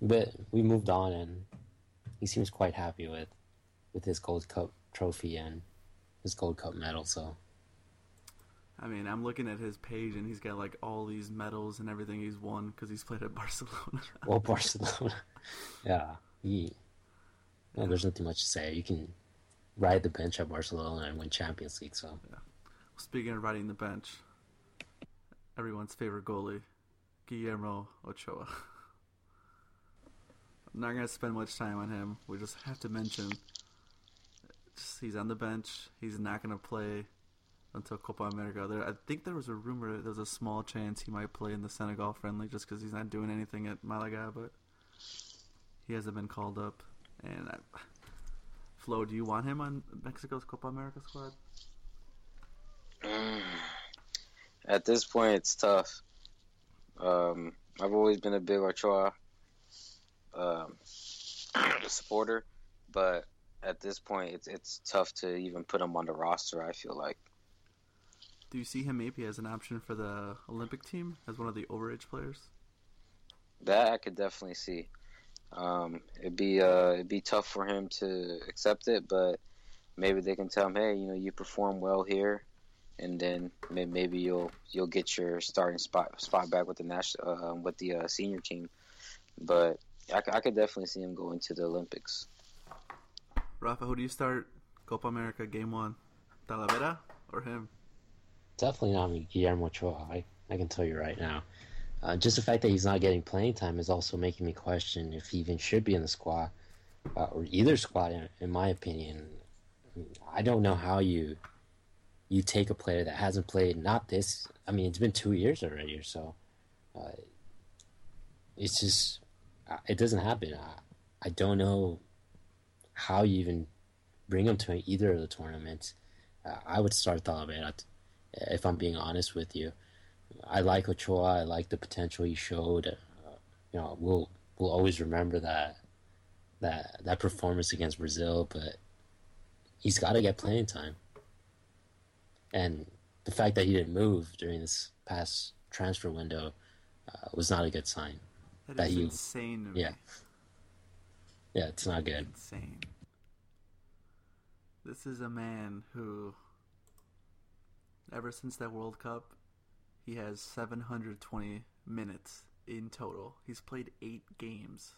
But we moved on, and he seems quite happy with with his Gold Cup trophy and his Gold Cup medal. So I mean, I'm looking at his page and he's got like all these medals and everything he's won because he's played at Barcelona. well, Barcelona, yeah. Well, there's nothing much to say. You can ride the bench at Barcelona and win Champions League. So yeah. Speaking of riding the bench, everyone's favorite goalie, Guillermo Ochoa. I'm not gonna spend much time on him. We just have to mention just, he's on the bench. He's not gonna play until Copa America. There, I think there was a rumor. That there's a small chance he might play in the Senegal friendly just because he's not doing anything at Malaga, but he hasn't been called up. And I, Flo, do you want him on Mexico's Copa America squad? At this point, it's tough. Um, I've always been a big Ochoa um, supporter, but at this point, it's it's tough to even put him on the roster. I feel like Do you see him maybe as an option for the Olympic team as one of the overage players? that I could definitely see. Um, it'd be uh, it'd be tough for him to accept it, but maybe they can tell him, hey, you know, you perform well here, and then maybe you'll you'll get your starting spot spot back with the national uh, with the uh, senior team. But I could definitely see him going to the Olympics. Rafa, who do you start Copa America game one? Talavera or him? Definitely not Guillermo Ochoa. I, I can tell you right now. Uh, just the fact that he's not getting playing time is also making me question if he even should be in the squad uh, or either squad. In, in my opinion, I, mean, I don't know how you you take a player that hasn't played not this. I mean, it's been two years already or so. Uh, it's just uh, it doesn't happen. I, I don't know how you even bring him to either of the tournaments. Uh, I would start Talavera if I'm being honest with you. I like Ochoa. I like the potential he showed. Uh, you know, we'll we'll always remember that that that performance against Brazil, but he's got to get playing time. And the fact that he didn't move during this past transfer window uh, was not a good sign. That That is you- insane to me. yeah. Yeah, it's not good. Insane. This is a man who, ever since that World Cup, he has 720 minutes in total. He's played eight games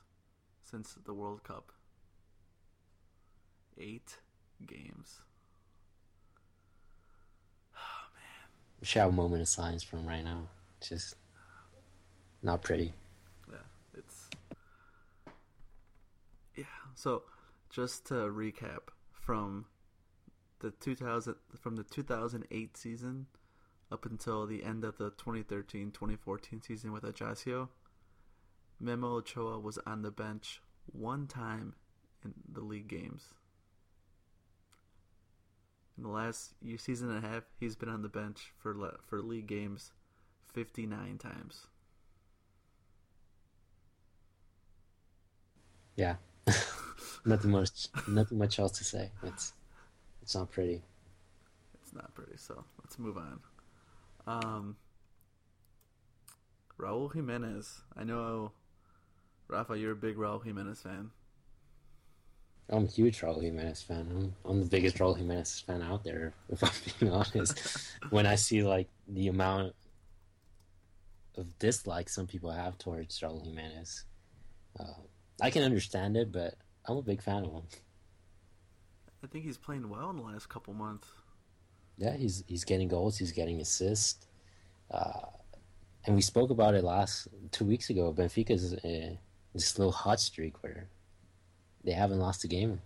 since the World Cup. Eight games. We should have a moment of silence for him right now. It's just not pretty. Yeah, it's yeah. So, just to recap from the 2000 from the 2008 season up until the end of the 2013-2014 season with Ajaccio, Memo Ochoa was on the bench one time in the league games. In the last year, season and a half, he's been on the bench for for league games 59 times. Yeah. nothing much nothing much else to say. It's it's not pretty. It's not pretty, so let's move on. Um Raul Jimenez. I know Rafa, you're a big Raul Jimenez fan. I'm a huge Raul Jimenez fan. I'm, I'm the biggest Raul Jimenez fan out there, if I'm being honest. when I see like the amount of dislike some people have towards Raul Jimenez, uh, I can understand it, but I'm a big fan of him. I think he's playing well in the last couple months. Yeah, he's he's getting goals, he's getting assists, uh, and we spoke about it last two weeks ago. Benfica's uh, this little hot streak where they haven't lost a game.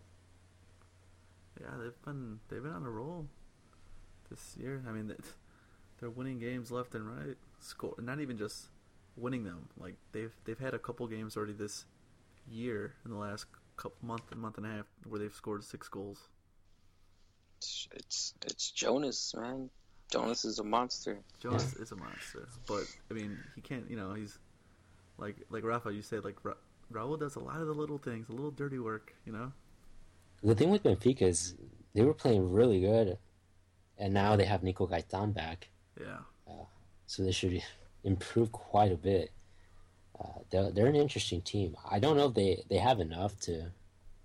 Yeah, they've been they've been on a roll this year. I mean, they're winning games left and right. Score, not even just winning them. Like they've they've had a couple games already this year in the last couple month and month and a half where they've scored six goals. It's it's, it's Jonas, man. Jonas is a monster. Jonas is a monster, but I mean, he can't. You know, he's like like Rafa. You said like Ra- Raul does a lot of the little things, a little dirty work. You know. The thing with Benfica is they were playing really good, and now they have Nico Gaitan back, Yeah. Uh, so they should improve quite a bit. Uh, they're, they're an interesting team. I don't know if they, they have enough to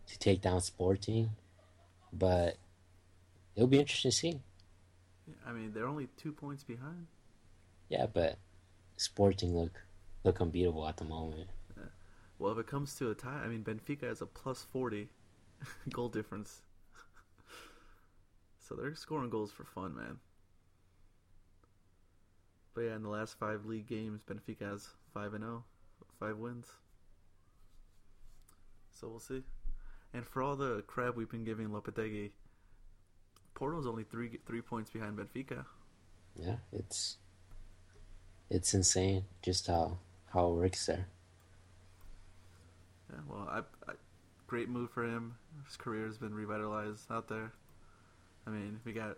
to take down Sporting, but it'll be interesting to see. I mean, they're only two points behind. Yeah, but Sporting look look unbeatable at the moment. Well, if it comes to a tie, I mean, Benfica has a plus 40 goal difference. so they're scoring goals for fun, man. But yeah, in the last five league games, Benfica has 5 and 0, 5 wins. So we'll see. And for all the crap we've been giving Lopetegui, Porto's only three three points behind Benfica. Yeah, it's it's insane just how how it works there. Yeah, well, I, I, great move for him. His career has been revitalized out there. I mean, we got.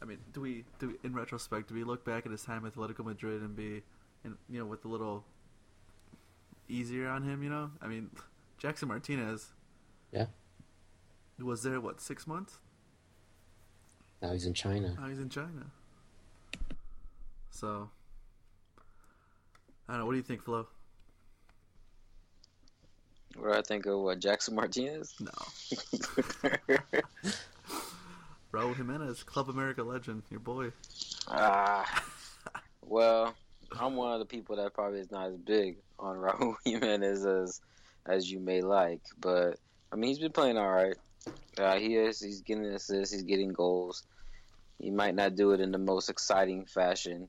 I mean, do we do we, in retrospect do we look back at his time at Atletico Madrid and be, and you know, with the little easier on him? You know, I mean, Jackson Martinez. Yeah. Was there what six months? Now he's in China. Now he's in China. So, I don't know. What do you think, Flo? What do I think of what Jackson Martinez? No. Raul Jimenez, Club America legend, your boy. Ah, well, I'm one of the people that probably is not as big on Raul Jimenez as as you may like, but I mean he's been playing all right. Uh, he is. He's getting assists. He's getting goals. He might not do it in the most exciting fashion,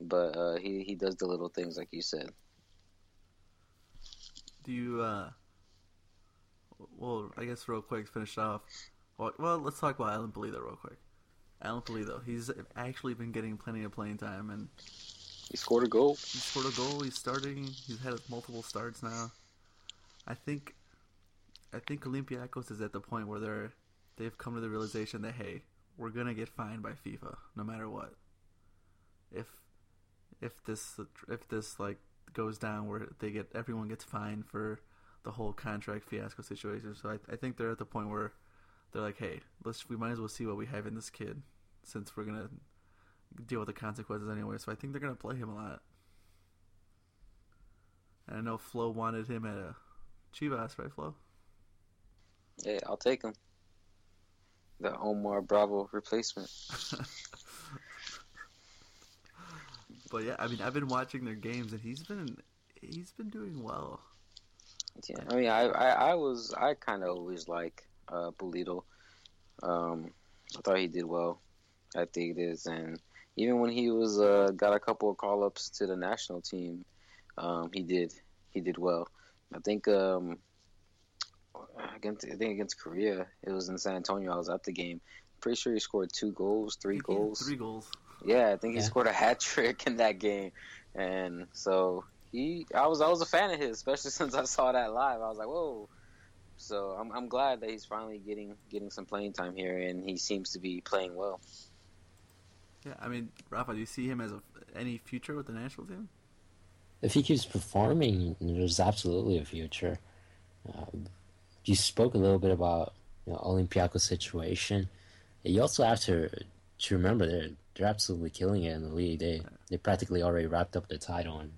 but uh, he he does the little things like you said. Do you, uh, well, I guess real quick, finish off. Well, let's talk about Alan Pulido real quick. Alan Pulido, he's actually been getting plenty of playing time, and He scored a goal. he scored a goal. He's starting. He's had multiple starts now. I think, I think Olympiacos is at the point where they're, they've come to the realization that hey, we're gonna get fined by FIFA no matter what. If, if this if this like goes down where they get everyone gets fined for the whole contract fiasco situation. So I, I think they're at the point where they're like, hey, let's we might as well see what we have in this kid since we're gonna deal with the consequences anyway. So I think they're gonna play him a lot. And I know Flo wanted him at a Chivas, right, Flo? Yeah, I'll take him. the Omar Bravo replacement. but yeah, I mean, I've been watching their games, and he's been he's been doing well. Yeah, I mean, I I, I was I kind of always like uh, Pulido. Um, I thought he did well at Tigres, and even when he was uh, got a couple of call ups to the national team, um, he did he did well. I think um, against I think against Korea, it was in San Antonio. I was at the game. Pretty sure he scored two goals, three goals. Three goals. Yeah, I think he Yeah. scored a hat trick in that game, and so he, I was, I was a fan of his, especially since I saw that live. I was like, whoa. So I'm, I'm glad that he's finally getting, getting some playing time here, and he seems to be playing well. Yeah, I mean, Rafa, do you see him as a, any future with the national team? If he keeps performing, there's absolutely a future. Um, you spoke a little bit about you know, Olympiacos' situation. You also have to to remember they're they're absolutely killing it in the league. They they practically already wrapped up the title and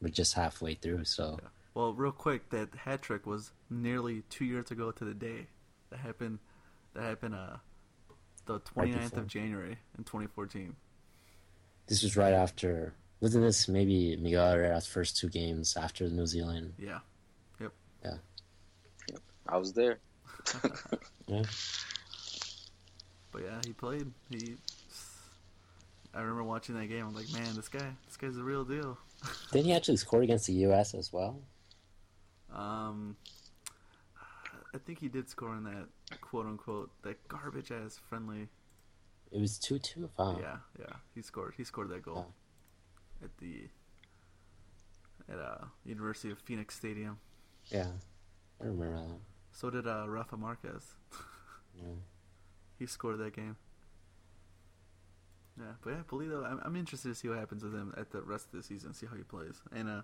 we're just halfway through. So Well, real quick, that hat trick was nearly two years ago to the day. That happened. That happened. Uh, the 29th before. of January in 2014. this was right after. Wasn't this maybe Miguel Herrera's first two games after New Zealand? Yeah. Yep. Yeah. Yep. I was there. Yeah. But yeah, he played. He. I remember watching that game. I'm like, man, this guy, this guy's the real deal. Didn't he actually score against the U.S. as well? Um, I think he did score in that quote unquote that garbage ass friendly. It was two two. Yeah, yeah, he scored. He scored that goal Oh. at the at uh University of Phoenix Stadium. yeah, I remember that. So did uh, Rafa Marquez. Yeah. He scored that game. Yeah, but yeah, Pulido. I'm, I'm interested to see what happens with him at the rest of the season. See how he plays. And uh,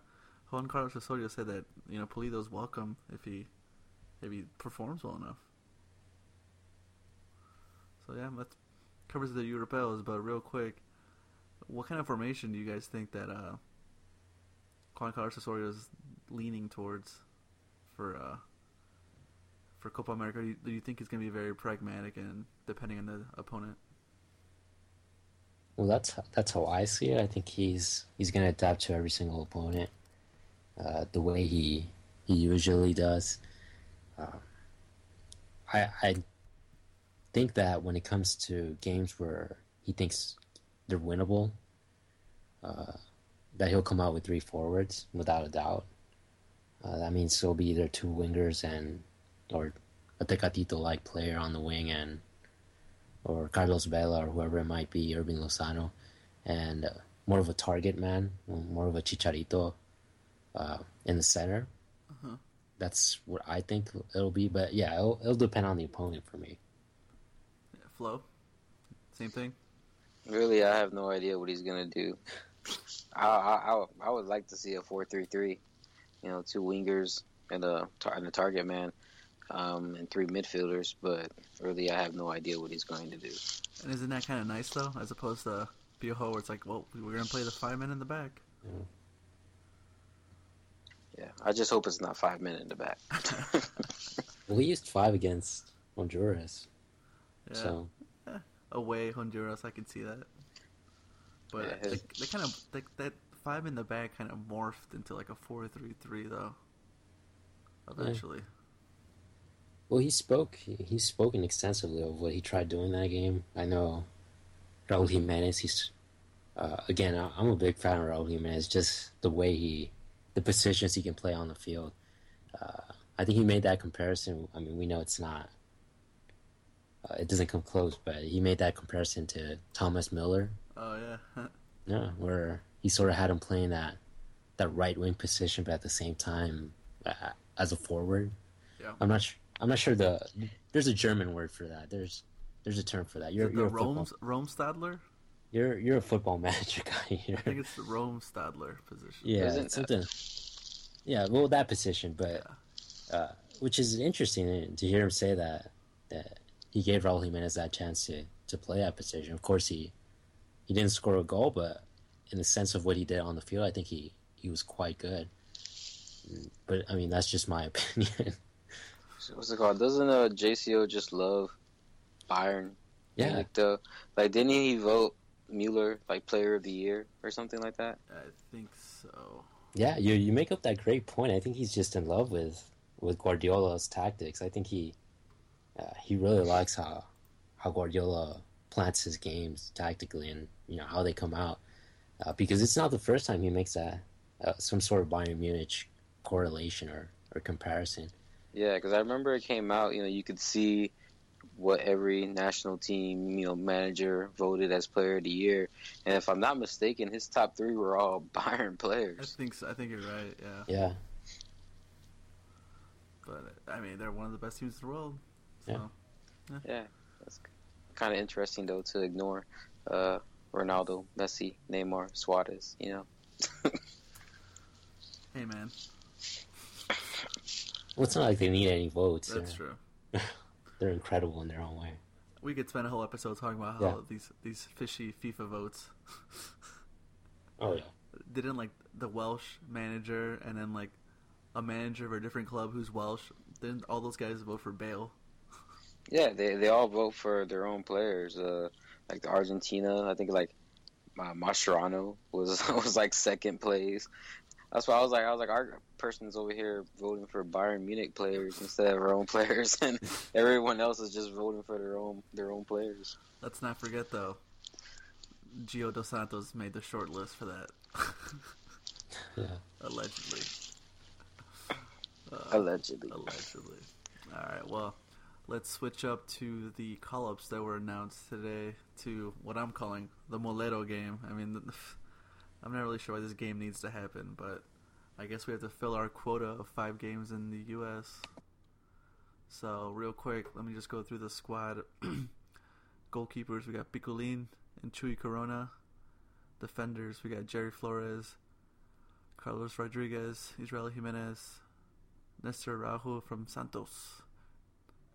Juan Carlos Osorio said that you know Pulido's welcome if he if he performs well enough. So yeah, that covers the Europeos. But real quick, what kind of formation do you guys think that uh, Juan Carlos Osorio is leaning towards for uh, for Copa America? Do you, do you think he's going to be very pragmatic and depending on the opponent? Well, that's that's how I see it. I think he's he's going to adapt to every single opponent, uh, the way he he usually does. Uh, I I think that when it comes to games where he thinks they're winnable, uh, that he'll come out with three forwards without a doubt. Uh, that means there'll be either two wingers and or a Tecatito like player on the wing and or Carlos Vela or whoever it might be, Irving Lozano, and uh, more of a target man, more of a Chicharito uh, in the center. Uh-huh. That's what I think it'll be, but yeah, it'll, it'll depend on the opponent for me. Yeah, Flo, same thing. Really, I have no idea what he's gonna do. I I, I, I would like to see a four-three-three. You know, two wingers and a and a target man, um, and three midfielders. But really, I have no idea what he's going to do. And isn't that kind of nice though, as opposed to Piojo, where it's like, well, we're gonna play the five men in the back. Yeah, I just hope it's not five men in the back. Well, we used five against Honduras, Yeah, so away Honduras, I can see that. But Yeah, they, his- they kind of they, that five in the back kind of morphed into like a four-three-three though. Eventually, well, he spoke. He, he's spoken extensively of what he tried doing that game. I know Raul Jimenez. He's uh, again. I- I'm a big fan of Raul Jimenez. Just the way he, the positions he can play on the field. Uh, I think he made that comparison. I mean, we know it's not. Uh, it doesn't come close, but he made that comparison to Thomas Mueller. oh yeah, Yeah, where he sort of had him playing that that right wing position, but at the same time uh, as a forward. Yeah. I'm not. Sure, I'm not sure the. There's a German word for that. There's there's a term for that. You're you're a football, Rome Rome Stadler. you're you're a football manager guy here. I think it's the Rome Stadler position. Yeah, Isn't it's something. Yeah, well, that position, but Yeah. uh, which is interesting to hear him say that that he gave Raul Jimenez that chance to to play that position. Of course, he he didn't score a goal, but in the sense of what he did on the field, I think he he was quite good. But I mean, that's just my opinion. What's it called? Doesn't uh, JCO just love Bayern. Yeah, Like the like didn't he vote Mueller like player of the year or something like that? I think so. yeah. You you make up that great point. I think he's just in love with with Guardiola's tactics. I think he uh, he really likes how how Guardiola plants his games tactically and you know how they come out uh, because it's not the first time he makes that uh, some sort of Bayern Munich correlation or, or comparison. Yeah, because I remember it came out. You know, you could see what every national team, you know, manager voted as player of the year, and if I'm not mistaken, his top three were all Bayern players. I players. think so. I think you're right. Yeah, Yeah, but I mean, they're one of the best teams in the world. So. Yeah. That's kind of interesting though to ignore uh, Ronaldo, Messi, Neymar, Suarez. You know. Hey, man, well, it's not like they need any votes. that's they're, true. they're incredible in their own way. We could spend a whole episode talking about how Yeah. these these fishy FIFA votes Oh yeah, didn't like the Welsh manager and then like a manager of a different club who's Welsh. Didn't all those guys vote for Bale? Yeah, they they all vote for their own players. Uh, like the Argentina, I think like uh, Mascherano was was like second place. That's why I was like, I was like, our person's over here voting for Bayern Munich players instead of our own players, and everyone else is just voting for their own their own players. Let's not forget though, Gio dos Santos made the short list for that. yeah. Allegedly. Uh, Allegedly, Allegedly. All right. Well, let's switch up to the call-ups that were announced today to what I'm calling the Molero game. I mean, I'm not really sure why this game needs to happen, but I guess we have to fill our quota of five games in the U.S. So, real quick, let me just go through the squad. Goalkeepers, we got Picolin and Chuy Corona. Defenders, we got Jerry Flores, Carlos Rodriguez, Israel Jimenez, Nestor Araujo from Santos,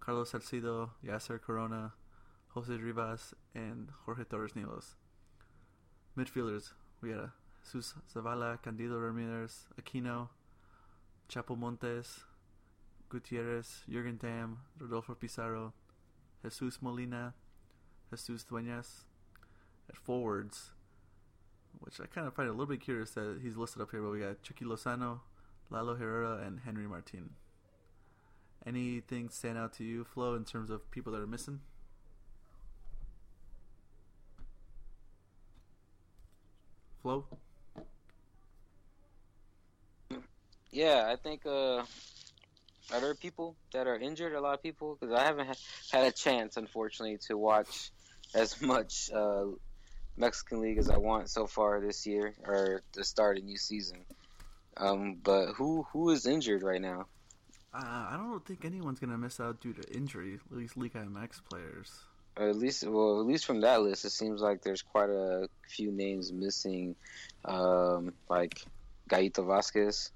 Carlos Salcido, Yasser Corona, Jose Rivas, and Jorge Torres Nilos. Midfielders, we got Jesus Zavala, Candido Ramirez, Aquino, Chapo Montes, Gutierrez, Jurgen Damm, Rodolfo Pizarro, Jesus Molina, Jesus Dueñas. At forwards, which I kind of find a little bit curious that he's listed up here, but we got Chucky Lozano, Lalo Herrera, and Henry Martin. Anything stand out to you, Flo, in terms of people that are missing? Flo? yeah, I think. Uh, are there people that are injured? A lot of people because I haven't ha- had a chance, unfortunately, to watch as much uh, Mexican League as I want so far this year or to start a new season. Um, but who who is injured right now? Uh, I don't think anyone's going to miss out due to injury, at least Liga MX players. At least, well, at least from that list, it seems like there's quite a few names missing, um, like Gallito Vasquez.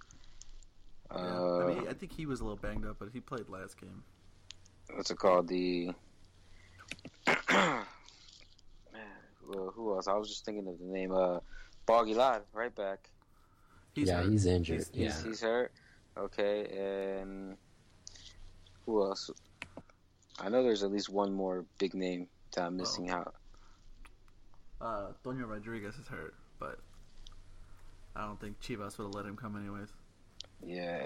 Yeah. Uh, I mean, I think he was a little banged up, but he played last game. what's it called? The man, well, who else? I was just thinking of the name. Uh, Bogilad, right back. He's yeah, hurt. he's injured. He's, yeah, he's, he's hurt. Okay, and who else? I know there's at least one more big name that I'm missing out. Uh, Tonio Rodriguez is hurt, but I don't think Chivas would have let him come anyways. Yeah.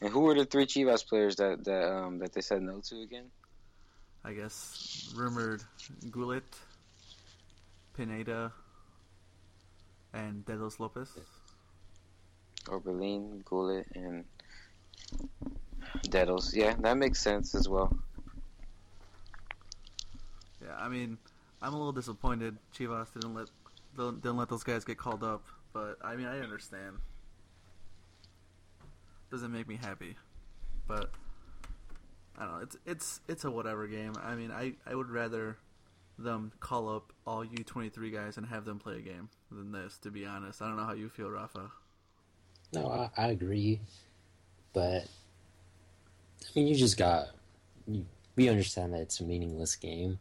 And who were the three Chivas players that that um that they said no to again? I guess rumored Gullit, Pineda, and Dedos Lopez. Orbelín, Gullit, and Dedos. Yeah, that makes sense as well. Yeah, I mean, I'm a little disappointed Chivas didn't let didn't let those guys get called up, but I mean, I understand. Doesn't make me happy, but I don't know. It's it's it's a whatever game. I mean, I I would rather them call up all U23 guys and have them play a game than this. To be honest, I don't know how you feel, Rafa. No, I, I agree, but I mean, you just got. You, we understand that it's a meaningless game.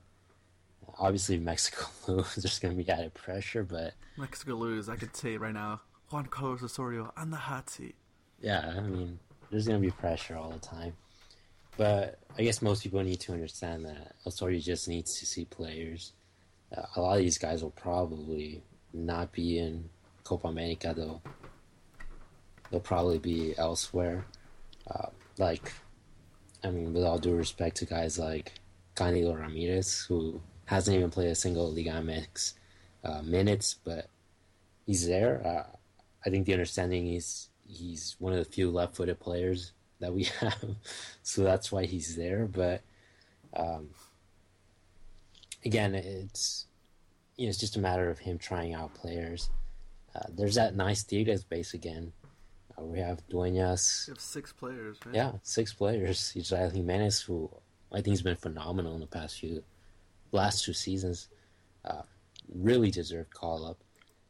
Obviously, Mexico lose, there's going to be added pressure, but Mexico lose. I could say right now. Juan Carlos Osorio on the hot seat. yeah, I mean, there's going to be pressure all the time. but I guess most people need to understand that Osorio just needs to see players. Uh, a lot of these guys will probably not be in Copa America though. They'll probably be elsewhere. Uh, like, I mean, with all due respect to guys like Canelo Ramirez, who hasn't even played a single Liga MX uh, minutes, but he's there. Uh, I think the understanding is he's one of the few left-footed players that we have, so that's why he's there. But um, again, it's you know it's just a matter of him trying out players. Uh, there's that nice Tigres base again. Uh, we have Dueñas. We have six players, right? Yeah, six players. Israel Jimenez, who I think has been phenomenal in the past few, last two seasons. Uh, really deserved call up.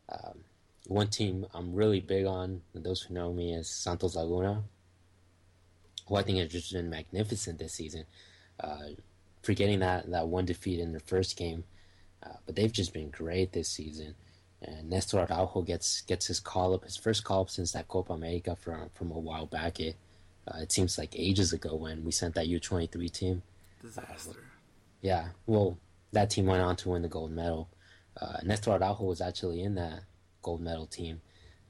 Um, one team I'm really big on, and those who know me, is Santos Laguna, who I think has just been magnificent this season. Uh, forgetting that, that one defeat in their first game, uh, but they've just been great this season. And Nestor Araujo gets gets his call up, his first call up since that Copa America from from a while back. It uh, it seems like ages ago when we sent that U twenty three team. Disaster. Yeah, well, that team went on to win the gold medal. Uh, Nestor Araujo was actually in that gold medal team.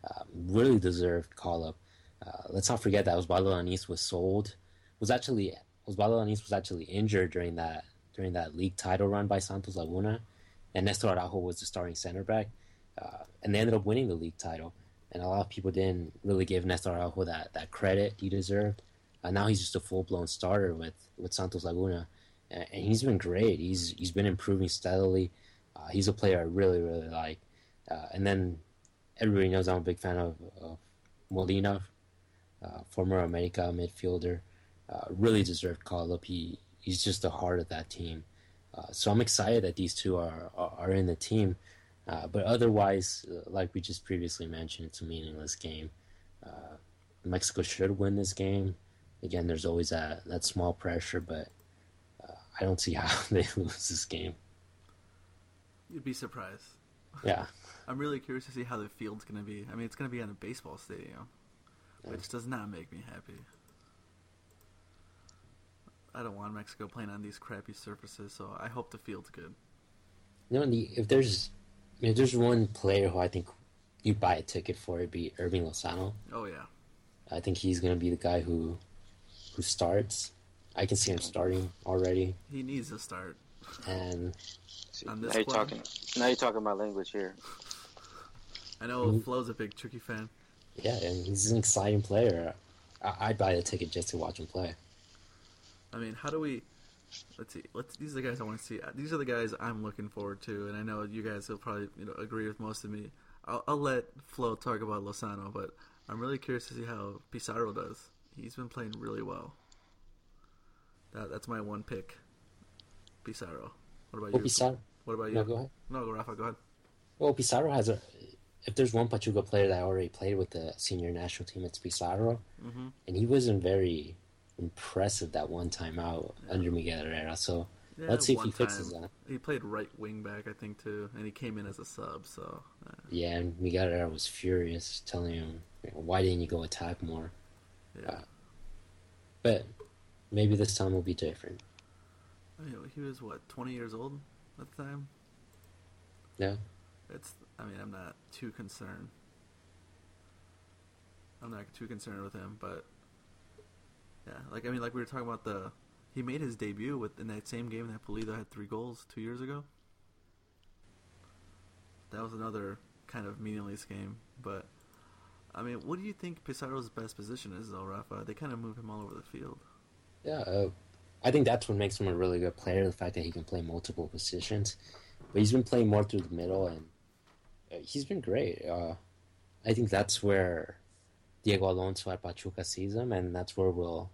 Uh, really deserved call up. Uh, let's not forget that Osvaldo Anis was sold. Was actually Osvaldo Anis was actually injured during that during that league title run by Santos Laguna, and Nestor Araujo was the starting center back, uh, and they ended up winning the league title. And a lot of people didn't really give Nestor Araujo that, that credit he deserved. Uh, now he's just a full blown starter with, with Santos Laguna, and, and, he's been great. He's he's been improving steadily. Uh, he's a player I really really like. Uh, and then everybody knows I'm a big fan of, of Molina, uh, former America midfielder. Uh, really deserved call up. He he's just the heart of that team. So I'm excited that these two are are, are in the team. Uh, but otherwise, uh, like we just previously mentioned, it's a meaningless game. Uh, Mexico should win this game. Again, there's always that that small pressure, but I don't see how they lose this game. You'd be surprised. Yeah. I'm really curious to see how the field's going to be. I mean, it's going to be on a baseball stadium, which does not make me happy. I don't want Mexico playing on these crappy surfaces, so I hope the field's good. You know, if there's if there's one player who I think you buy a ticket for, it'd be Irving Lozano. Oh yeah, I think he's going to be the guy who who starts. I can see him starting already. He needs to start. And now you're talking. Now you're talking my language here. I know mm-hmm. Flo's a big Tricky fan. Yeah, and he's an exciting player. I- would buy a ticket just to watch him play. I mean, how do we? Let's see. Let's. These are the guys I want to see. These are the guys I'm looking forward to, and I know you guys will probably you know agree with most of me. I'll, I'll let Flo talk about Lozano, but I'm really curious to see how Pizarro does. He's been playing really well. That, that's my one pick. Pizarro. What about well, you? Pizarro. What about you? No, go ahead. No, go Rafa. Go ahead. Well, Pizarro has a if there's one Pachuca player that already played with the senior national team, it's Pizarro, mm-hmm. and he wasn't very impressive that one time out yeah. under Miguel Herrera. So yeah, let's see if he fixes that. He played right wing back, I think, too, and he came in as a sub. So uh. yeah, and Miguel Herrera was furious, telling him, "Why didn't you go attack more?" Yeah. Uh, but maybe this time will be different. I mean, he was what, twenty years old at the time. Yeah. It's I mean, I'm not too concerned. I'm not too concerned with him, but yeah, like I mean, like we were talking about the he made his debut with in that same game that Pulido had three goals two years ago. That was another kind of meaningless game, but I mean, what do you think Pizarro's best position is, though, Rafa? They kind of move him all over the field. Yeah, uh, I think that's what makes him a really good player—the fact that he can play multiple positions. But he's been playing more through the middle, and he's been great. Uh, I think that's where Diego Alonso at Pachuca sees him, and that's where we'll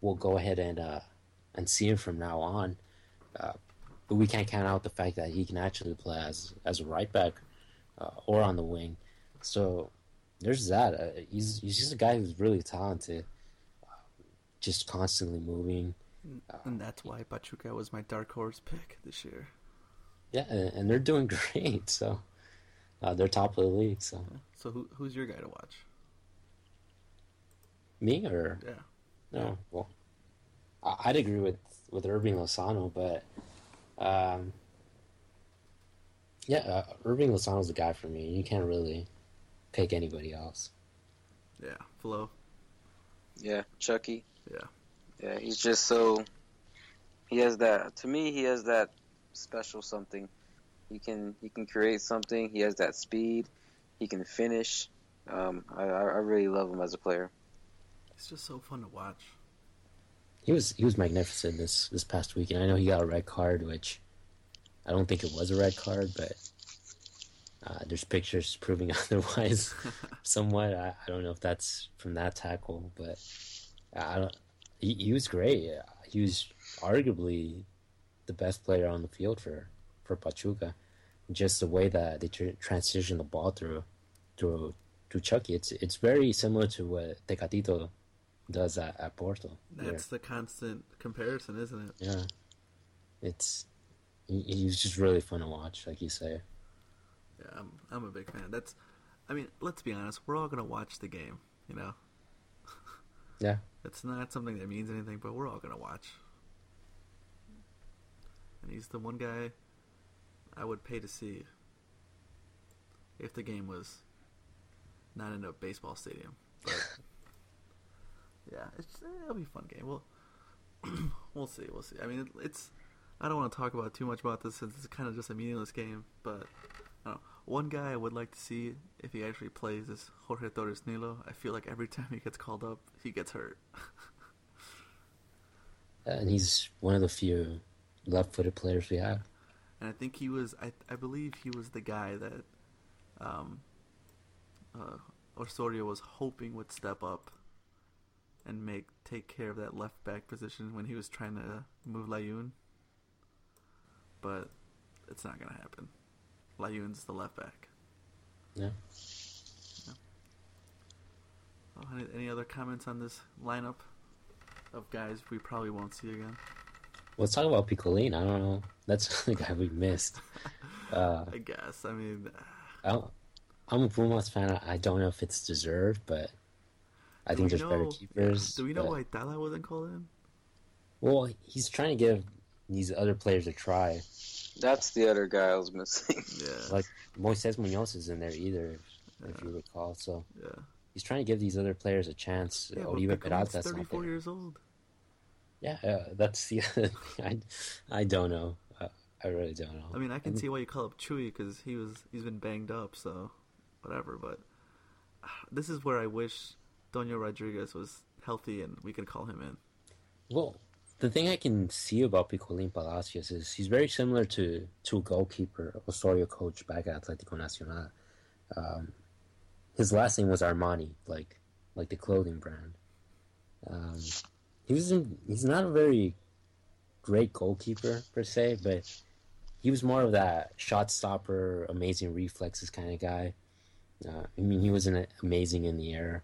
we'll go ahead and uh, and see him from now on. Uh, but we can't count out the fact that he can actually play as as a right back uh, or on the wing. So there's that. Uh, he's he's just a guy who's really talented, just constantly moving. and that's why Pachuca was my dark horse pick this year. Yeah, and, and they're doing great. So uh, they're top of the league. So, so who who's your guy to watch? Me or yeah? No, well, I- I'd agree with with Irving Lozano, but um, yeah, uh, Irving Lozano's the guy for me. You can't really pick anybody else. Yeah, Flo. Yeah, Chucky. Yeah. Yeah, he's just so. He has that. To me, he has that special something. He can he can create something. He has that speed. He can finish. Um, I I I really love him as a player. It's just so fun to watch. He was he was magnificent this this past weekend. I know he got a red card, which I don't think it was a red card, but uh, there's pictures proving otherwise. somewhat, I, I don't know if that's from that tackle, but I don't. He, he was great. He was arguably the best player on the field for for Pachuca. Just the way that they tr- transition the ball through through to Chucky, it's it's very similar to what Tecatito does at, at Porto. where- That's the constant comparison, isn't it? yeah. It's he, he was just really fun to watch, like you say. Yeah, I'm I'm a big fan. That's, I mean, let's be honest. We're all gonna watch the game. You know. Yeah. It's not something that means anything, but we're all gonna watch. And he's the one guy I would pay to see if the game was not in a baseball stadium. But yeah, it's it'll be a fun game. We'll we'll see. We'll see. I mean, it, it's I don't want to talk about too much about this since it's kind of just a meaningless game. But I don't know. One guy I would like to see if he actually plays is Jorge Torres Nilo. I feel like every time he gets called up, he gets hurt. And he's one of the few left-footed players we have. and I think he was. I I believe he was the guy that um, uh, Osorio was hoping would step up and make take care of that left back position when he was trying to move Layún. But it's not gonna happen. Layún's the left back. Yeah. Oh, any, any other comments on this lineup of guys we probably won't see again? Let's talk about Picolin. I don't know. That's the guy we missed. Uh, I guess. I mean, I don't, I'm a Pumas fan. I don't know if it's deserved, but I do think we there's better know- keepers. Do we know but- why Tala wasn't called in? Well, he's trying to give these other players a try. That's the other guy I was missing. Yeah. Like Moises Munoz is in there either, if, if you recall. So yeah. he's trying to give these other players a chance. Yeah, Oribe but Picolin's Peralta's not 34 there. years old. Yeah, uh, that's the. I, I don't know. Uh, I really don't know. I mean, I can And- see why you call up Chuy because he was he's been banged up, so whatever. But uh, this is where I wish Toño Rodriguez was healthy and we could call him in. Well, the thing I can see about Picolín Palacios is he's very similar to to goalkeeper Osorio coach back at Atlético Nacional. Um, his last name was Armani, like like the clothing brand. Um, he was in, he's not a very great goalkeeper per se, but he was more of that shot stopper, amazing reflexes kind of guy. Uh, I mean, he wasn't amazing in the air.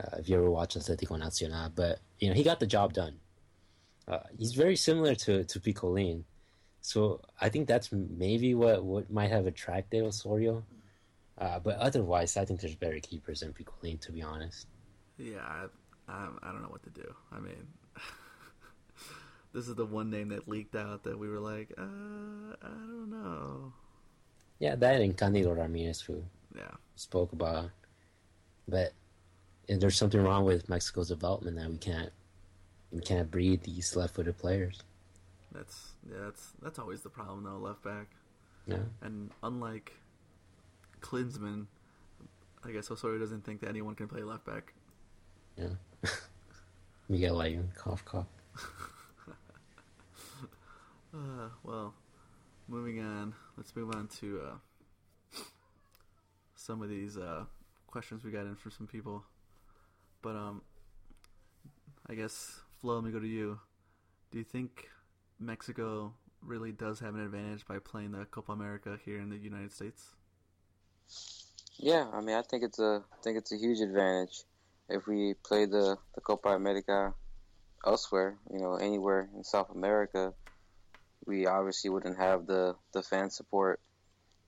Uh, if you ever watch Atlético Nacional, but you know he got the job done. Uh, he's very similar to to Picolin, so I think that's maybe what what might have attracted Osorio. Uh, but otherwise, I think there's better keepers than Picolin, to be honest. Yeah, I, I, I don't know what to do. I mean, this is the one name that leaked out that we were like, uh, I don't know. Yeah, that and Candido Ramirez, who Yeah, spoke about, but there's something wrong with Mexico's development that we can't we can't breed these left-footed players. that's yeah, that's that's always the problem though, left back. Yeah, And unlike Klinsmann, I guess Osorio doesn't think that anyone can play left back. yeah. Miguel Layún, cough cough. Uh, well, moving on. Let's move on to uh, some of these uh, questions we got in from some people. But um, I guess Flo, let me go to you. Do you think Mexico really does have an advantage by playing the Copa America here in the United States? Yeah, I mean, I think it's a I think it's a huge advantage if we play the the Copa America elsewhere. You know, anywhere in South America, we obviously wouldn't have the the fan support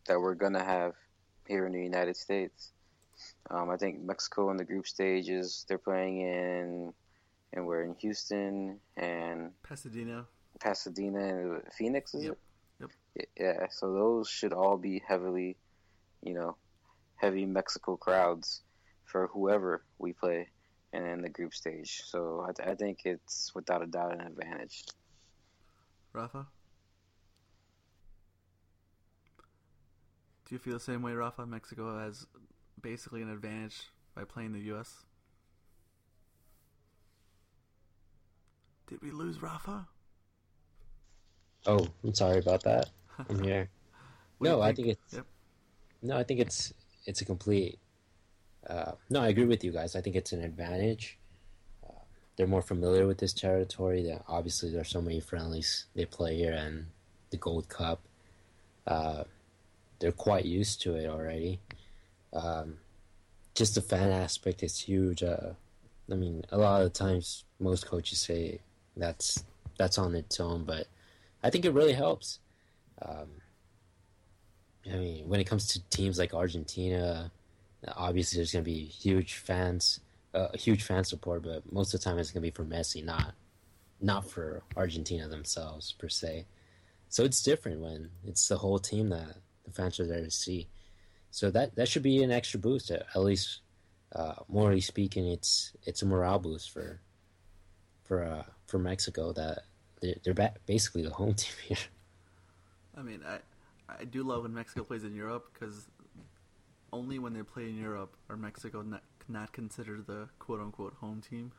that we're gonna have here in the United States. Um, I think Mexico in the group stages they're playing in and we're in Houston and Pasadena. Pasadena and Phoenix, is Yep. it? Yep. Yeah, so those should all be heavily, you know, heavy Mexico crowds for whoever we play and in the group stage. So I, th- I think it's without a doubt an advantage. Rafa? Do you feel the same way, Rafa? Mexico has basically an advantage by playing the U.S. Did we lose Rafa? Oh, I'm sorry about that. I'm here. What do you no, I think it's Yep. no, I think it's it's a complete. Uh, no, I agree with you guys. I think it's an advantage. Uh, they're more familiar with this territory. That obviously there's so many friendlies they play here and the Gold Cup. Uh, they're quite used to it already. Um, just the fan aspect is huge. Uh, I mean, a lot of times most coaches say that's that's on its own, but I think it really helps. Um, I mean, when it comes to teams like Argentina, obviously there's going to be huge fans, uh, huge fan support, but most of the time it's going to be for Messi, not not for Argentina themselves per se. So it's different when it's the whole team that the fans are there to see. So that that should be an extra boost. At, at least, uh, morally speaking, it's it's a morale boost for for uh, for Mexico that they're, they're ba- basically the home team here. I mean, I I do love when Mexico plays in Europe because only when they play in Europe are Mexico not, not considered the quote unquote home team.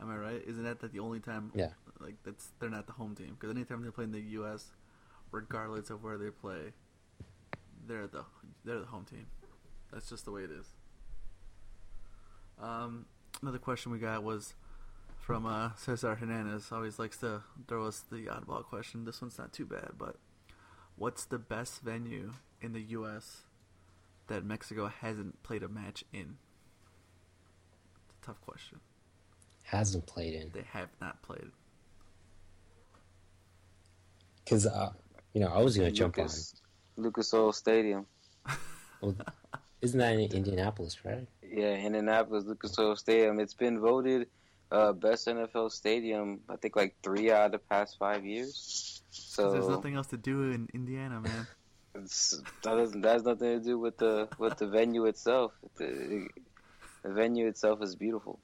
Am I right? Isn't that the only time? Yeah. Like that's they're not the home team because anytime they play in the U.S., regardless of where they play, they're the they're the home team. That's just the way it is. Um, another question we got was from uh, Cesar Hernandez. Always likes to throw us the oddball question. This one's not too bad, but what's the best venue in the U.S. that Mexico hasn't played a match in? It's a tough question. Hasn't played in. They have not played. Because, uh, you know, I was going to jump on. Lucas, Lucas Oil Stadium. Well, isn't that in Indianapolis, right? Yeah, Indianapolis, Lucas Oil Stadium. It's been voted uh, best NFL stadium. I think like three out of the past five years. So There's nothing else to do in Indiana, man. That doesn't that has nothing to do with the with the venue itself. The, the venue itself is beautiful.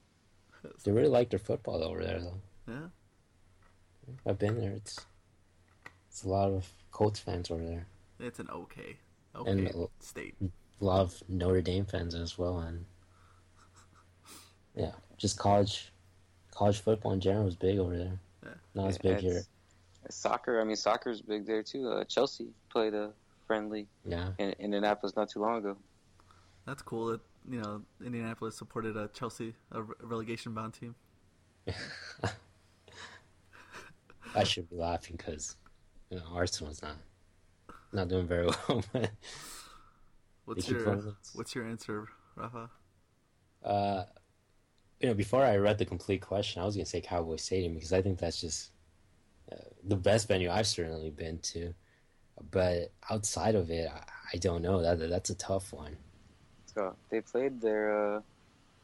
They really like their football over there, though. Yeah. I've been there. It's it's a lot of Colts fans over there. It's an okay, okay uh, state. a lot of Notre Dame fans as well, and yeah, just college college football in general is big over there. Yeah. Not as big here. Soccer, I mean, soccer's big there too. Uh, Chelsea played a friendly Yeah, in Indianapolis not too long ago. That's cool that you know Indianapolis supported a Chelsea, a relegation bound team. I should be laughing because you know Arsenal's not not doing very well. but, What's your. What's your answer, Rafa? uh, you know, before I read the complete question, I was gonna say Cowboy Stadium because I think that's just uh, the best venue I've certainly been to. But outside of it, I, I don't know. That that's a tough one. So they played there uh,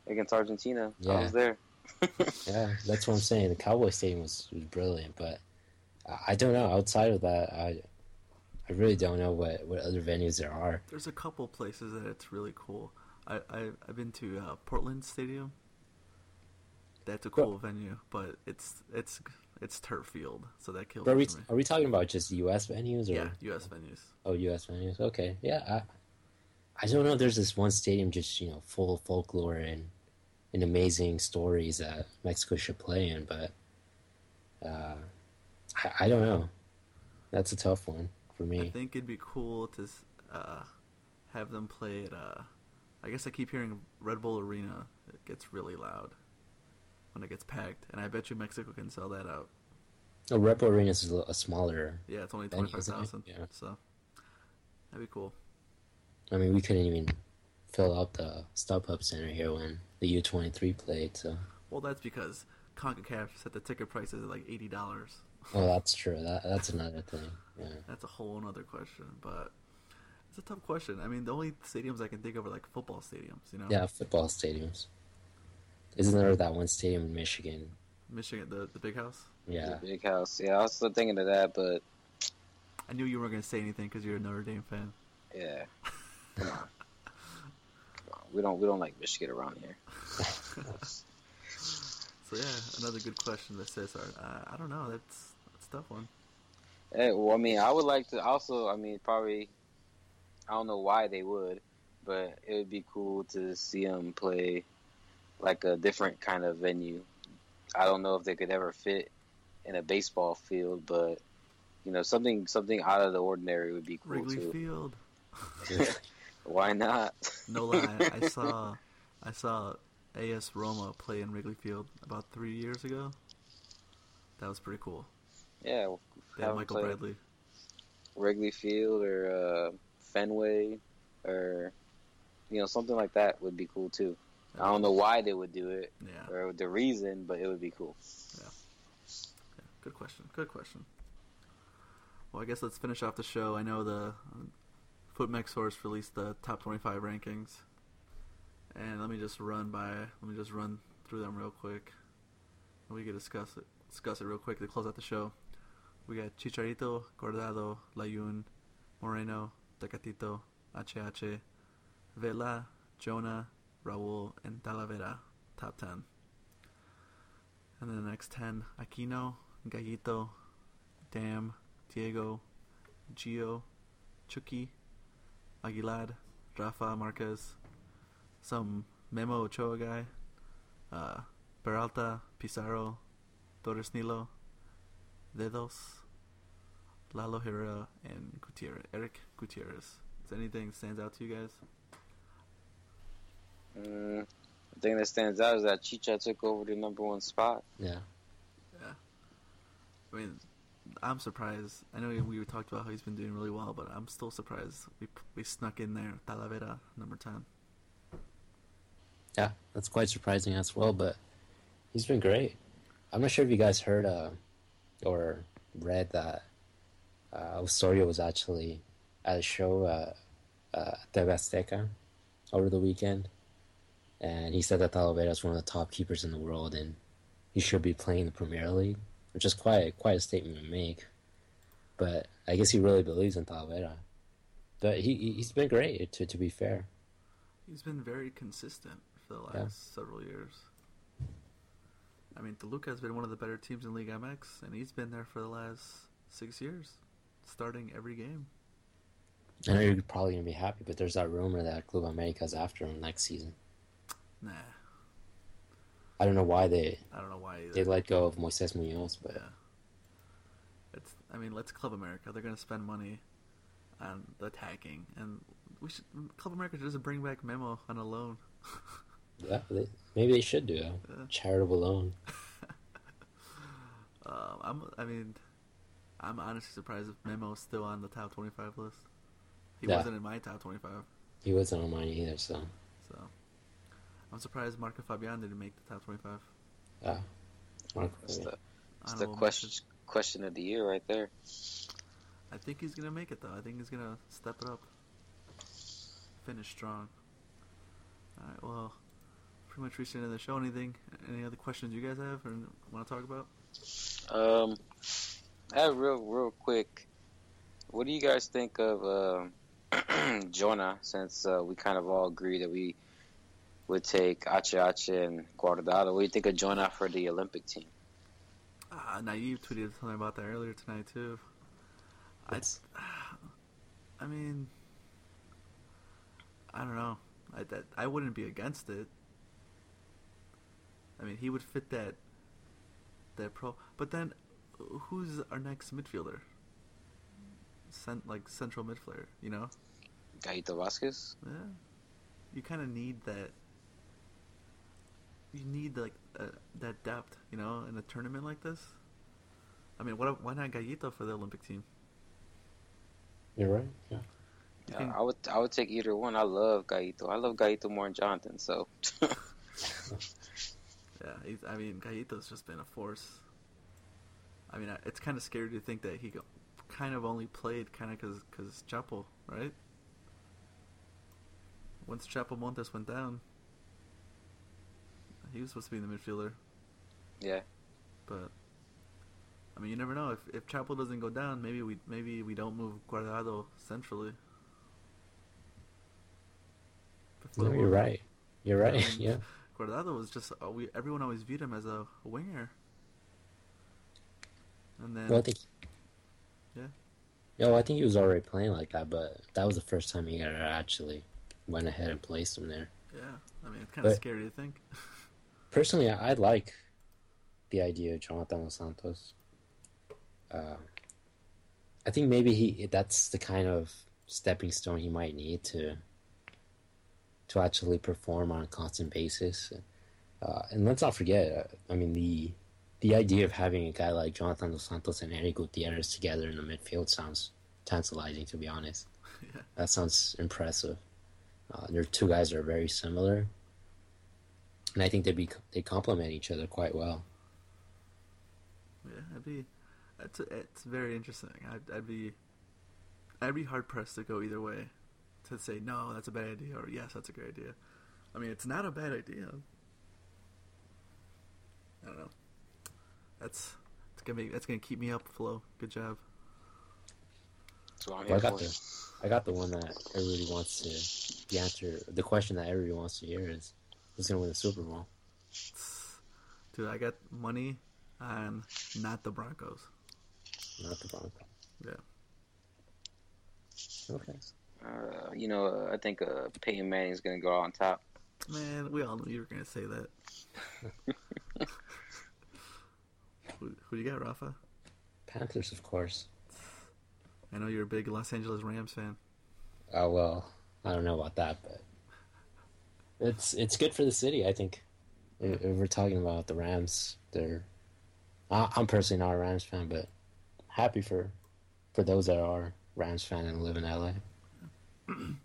against Argentina. I was there. Yeah, that's what I'm saying. The Cowboy Stadium was, was brilliant, but I, I don't know. Outside of that, I I really don't know what, what other venues there are. There's a couple places that it's really cool. I, I I've been to uh, Portland Stadium. That's a cool venue, but it's it's it's turf field, so that kills are we me. are we talking about just U.S. venues or Yeah, U.S. venues. oh U.S. venues? Okay, yeah. I, I don't know. There's this one stadium just you know full of folklore and and amazing stories that Mexico should play in, but uh, I, I don't know. That's a tough one for I think it'd be cool to uh, have them play at. Uh, I guess I keep hearing Red Bull Arena. It gets really loud when it gets packed, and I bet you Mexico can sell that out. Oh, Red Bull Arena is a, little- a smaller. Yeah, it's only twenty five thousand. Yeah. So that'd be cool. I mean, we couldn't even fill out the StubHub Center here when the U23 played. So, Well, that's because Concacaf set the ticket prices at like eighty dollars. Well, that's true. That that's another thing. Yeah. That's a whole other question, but it's a tough question. I mean, the only stadiums I can think of are like football stadiums. You know. Yeah, football stadiums. Isn't there that one stadium in Michigan? Michigan, the the big house. Yeah. The big house. Yeah, I was still thinking of that, but I knew you weren't gonna say anything because you're a Notre Dame fan. yeah. Come on. We don't we don't like Michigan around here. So yeah, another good question that says, uh, I don't know. That's that's a tough one. Eh, hey, well, I mean, I would like to also. I mean, probably. I don't know why they would, but it would be cool to see them play like a different kind of venue. I don't know if they could ever fit in a baseball field, but you know, something something out of the ordinary would be cool Wrigley too. Field. Why not? No lie, I saw I saw AS Roma play in Wrigley Field about three years ago. That was pretty cool. Yeah, have 'em Michael Bradley. Wrigley Field or uh, Fenway or you know something like that would be cool too. I don't know why they would do it Yeah, or the reason, but it would be cool. Yeah. Good question. Good question. Well, I guess let's finish off the show. I know the um, FootMech source released the top 25 rankings, and let me just run by. Let me just run through them real quick. And we can discuss it. Discuss it real quick to close out the show. We got Chicharito, Guardado, Layún, Moreno, Tecatito, HH, Vela, Jonah, Raul, and Talavera. Top 10. And then the next 10, Aquino, Gallito, Damm, Diego, Gio, Chucky, Aguilar, Rafa Marquez, some Memo Ochoa guy, uh, Peralta, Pizarro, Torres Nilo, Dedos, Lalo Herrera, and Gutierrez, Eric Gutierrez. Does anything stands out to you guys? Mm, the thing that stands out is that Chicha took over the number one spot. Yeah. Yeah. I mean, I'm surprised. I know we we talked about how he's been doing really well, but I'm still surprised we we snuck in there Talavera number ten. Yeah, that's quite surprising as well, but he's been great. I'm not sure if you guys heard uh, or read that uh, Osorio was actually at a show uh, uh, at TV Azteca over the weekend, and he said that Talavera is one of the top keepers in the world, and he should be playing the Premier League, which is quite quite a statement to make. But I guess he really believes in Talavera. But he he- he's been great to to be fair. He's been very consistent for the last Yeah. several years. I mean, Toluca has been one of the better teams in League MX, and he's been there for the last six years, starting every game. I know you're probably gonna be happy, but there's that rumor that Club America's after him next season. Nah, I don't know why they I don't know why either. they let go of Moises Munoz, but Yeah. It's. I mean, let's Club America. They're gonna spend money on the attacking, and we should Club America should just bring back Memo on a loan. yeah, they, maybe they should do a Yeah. charitable loan. Um, I'm. I mean, I'm honestly surprised if Memo's still on the top 25 list. He Yeah. wasn't in my top 25, He wasn't on mine either, so so I'm surprised Marco Fabian didn't make the top 25. yeah. Mark, That's the, that's the Honorable question question of the year right there. I think he's gonna make it though. I think he's gonna step it up, finish strong. All right. Well, pretty much reached the end of the show. Anything? Any other questions you guys have or want to talk about? Um, I have real real quick. What do you guys think of um Jonah? Since uh, we kind of all agree that we would take HH and Guardado. What do you think of Jonah for the Olympic team? Uh, Naive tweeted something about that earlier tonight too. I, I mean, I don't know. I that I wouldn't be against it. I mean, he would fit that that pro. But then, who's our next midfielder? Cent, like central midfielder, you know? Gallito Vasquez. Yeah. You kind of need that. You need like uh, that depth, you know, in a tournament like this. I mean, what? Why not Gallito for the Olympic team? You're right. Yeah. Yeah, can- I would I would take either one. I love Gallito. I love Gallito more than Jonathan. So Yeah, he's, I mean, Gallito's just been a force. I mean, it's kind of scary to think that he kind of only played kind of because because Chapo, right? Once Chapo Montes went down, he was supposed to be in the midfielder, Yeah. but I mean, you never know. If if Chapo doesn't go down, maybe we maybe we don't move Guardado centrally. No, you're right. You're right. Um, yeah. Guardado was just uh, we everyone always viewed him as a, a winger, and then Well, I think. Yeah. Yeah, well, I think he was already playing like that, but that was the first time he actually went ahead and placed him there. yeah, I mean it's kind of scary to think. Personally, I, I like the idea of Jonathan Dos Santos. Uh, I think maybe he that's the kind of stepping stone he might need to to actually perform on a constant basis. Uh, and let's not forget, uh, I mean the the idea of having a guy like Jonathan Dos Santos and Eric Gutierrez together in the midfield sounds tantalizing, to be honest. yeah, That sounds impressive. Uh, they're two guys are very similar, and I think they be they complement each other quite well. yeah, it'd be it's it's very interesting. I'd I'd be I'd be hard pressed to go either way, to say no, that's a bad idea, or yes, that's a great idea. I mean, it's not a bad idea. I don't know. That's it's gonna be that's gonna keep me up, Flo. Good job. That's I'm Well, I got the I got the one that everybody wants to the answer. The question that everybody wants to hear is who's gonna win the Super Bowl? Dude, I got money on not the Broncos. Not the Broncos. Yeah. Okay. Uh, you know, uh, I think uh, Peyton Manning's gonna go on top. Man, we all knew you were gonna say that. who, who do you got, Rafa? Panthers, of course. I know you're a big Los Angeles Rams fan. Oh well, I don't know about that, but it's it's good for the city. I think. If if we're talking about the Rams, they're. I- I'm personally not a Rams fan, but happy for for those that are Rams fan and live in LA.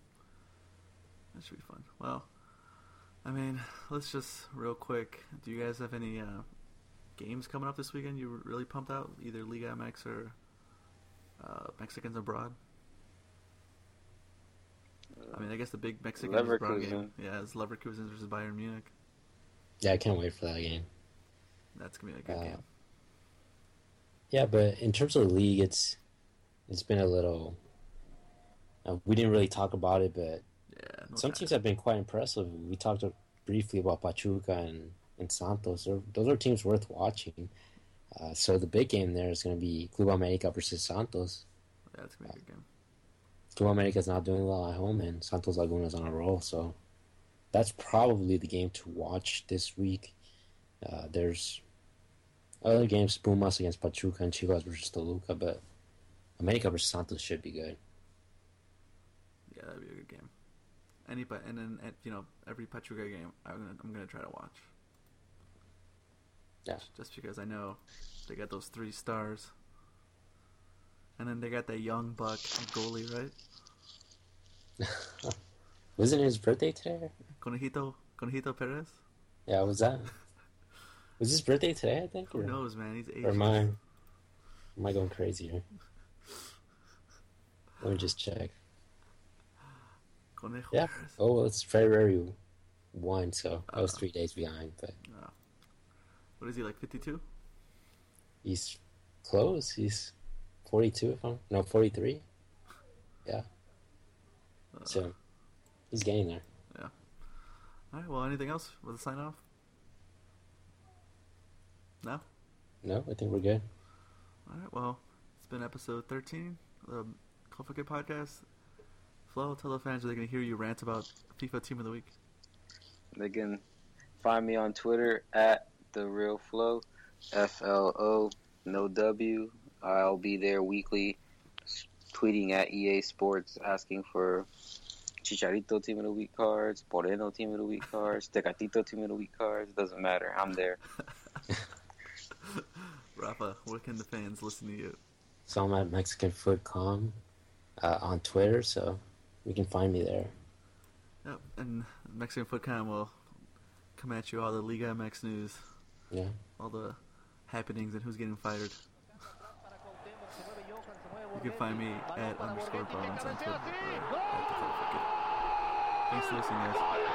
That should be fun. Well, I mean, let's just real quick. Do you guys have any uh, games coming up this weekend? You really pumped out either Liga MX or uh, Mexicans abroad. I mean, I guess the big Mexican abroad game. Leverkusen. Yeah, it's Leverkusen versus Bayern Munich. Yeah, I can't wait for that game. That's gonna be a good Uh, game. Yeah, but in terms of the league, it's it's been a little. Uh, we didn't really talk about it, but Yeah, no some teams have been quite impressive. We talked briefly about Pachuca and, and Santos. They're, those are teams worth watching. Uh, so the big game there is going to be Club America versus Santos. Yeah, gonna be a good game. Club America's not doing well at home, and Santos Laguna is on a roll. So that's probably the game to watch this week. Uh, there's other games, Pumas against Pachuca and Chivas versus Toluca, but America versus Santos should be good. Yeah, that'd be a good game. Any but and then and, you know every Pachuca game, I'm gonna I'm gonna try to watch. Yeah. Just because I know they got those three stars, and then they got that young buck goalie, right? Wasn't his birthday today? Conejito Conejito Perez. Yeah, was that? Was his birthday today? I think. Who Or, knows, man? He's eight. or am I? Am I going crazy here? Let me just check. Conejo Yeah. Oh, well, it's February one, so I was Uh. three days behind. But What is he like? Fifty-two. he's close. He's forty-two. If I'm no forty-three. Yeah. Uh, So he's getting there. Yeah. All right. Well, anything else with the sign off? No. No, I think we're good. All right. Well, it's been episode thirteen of the Coffee podcast. Flo, tell the fans where they can hear you rant about FIFA Team of the Week. They can find me on Twitter at the Real Flo, F L O, no W. I'll be there weekly, tweeting at EA Sports, asking for Chicharito Team of the Week cards, Moreno Team of the Week cards, Tecatito Team of the Week cards. Doesn't matter. I'm there. Rafa, where can the fans listen to you? So I'm at MexicanFootCom uh, on Twitter, so you can find me there. Yep, and Mexican Footcom will come at you all the Liga MX news, Yeah. all the happenings, and who's getting fired. You can find me at underscore bones on Twitter or at the Coffee Good. Thanks for listening, guys.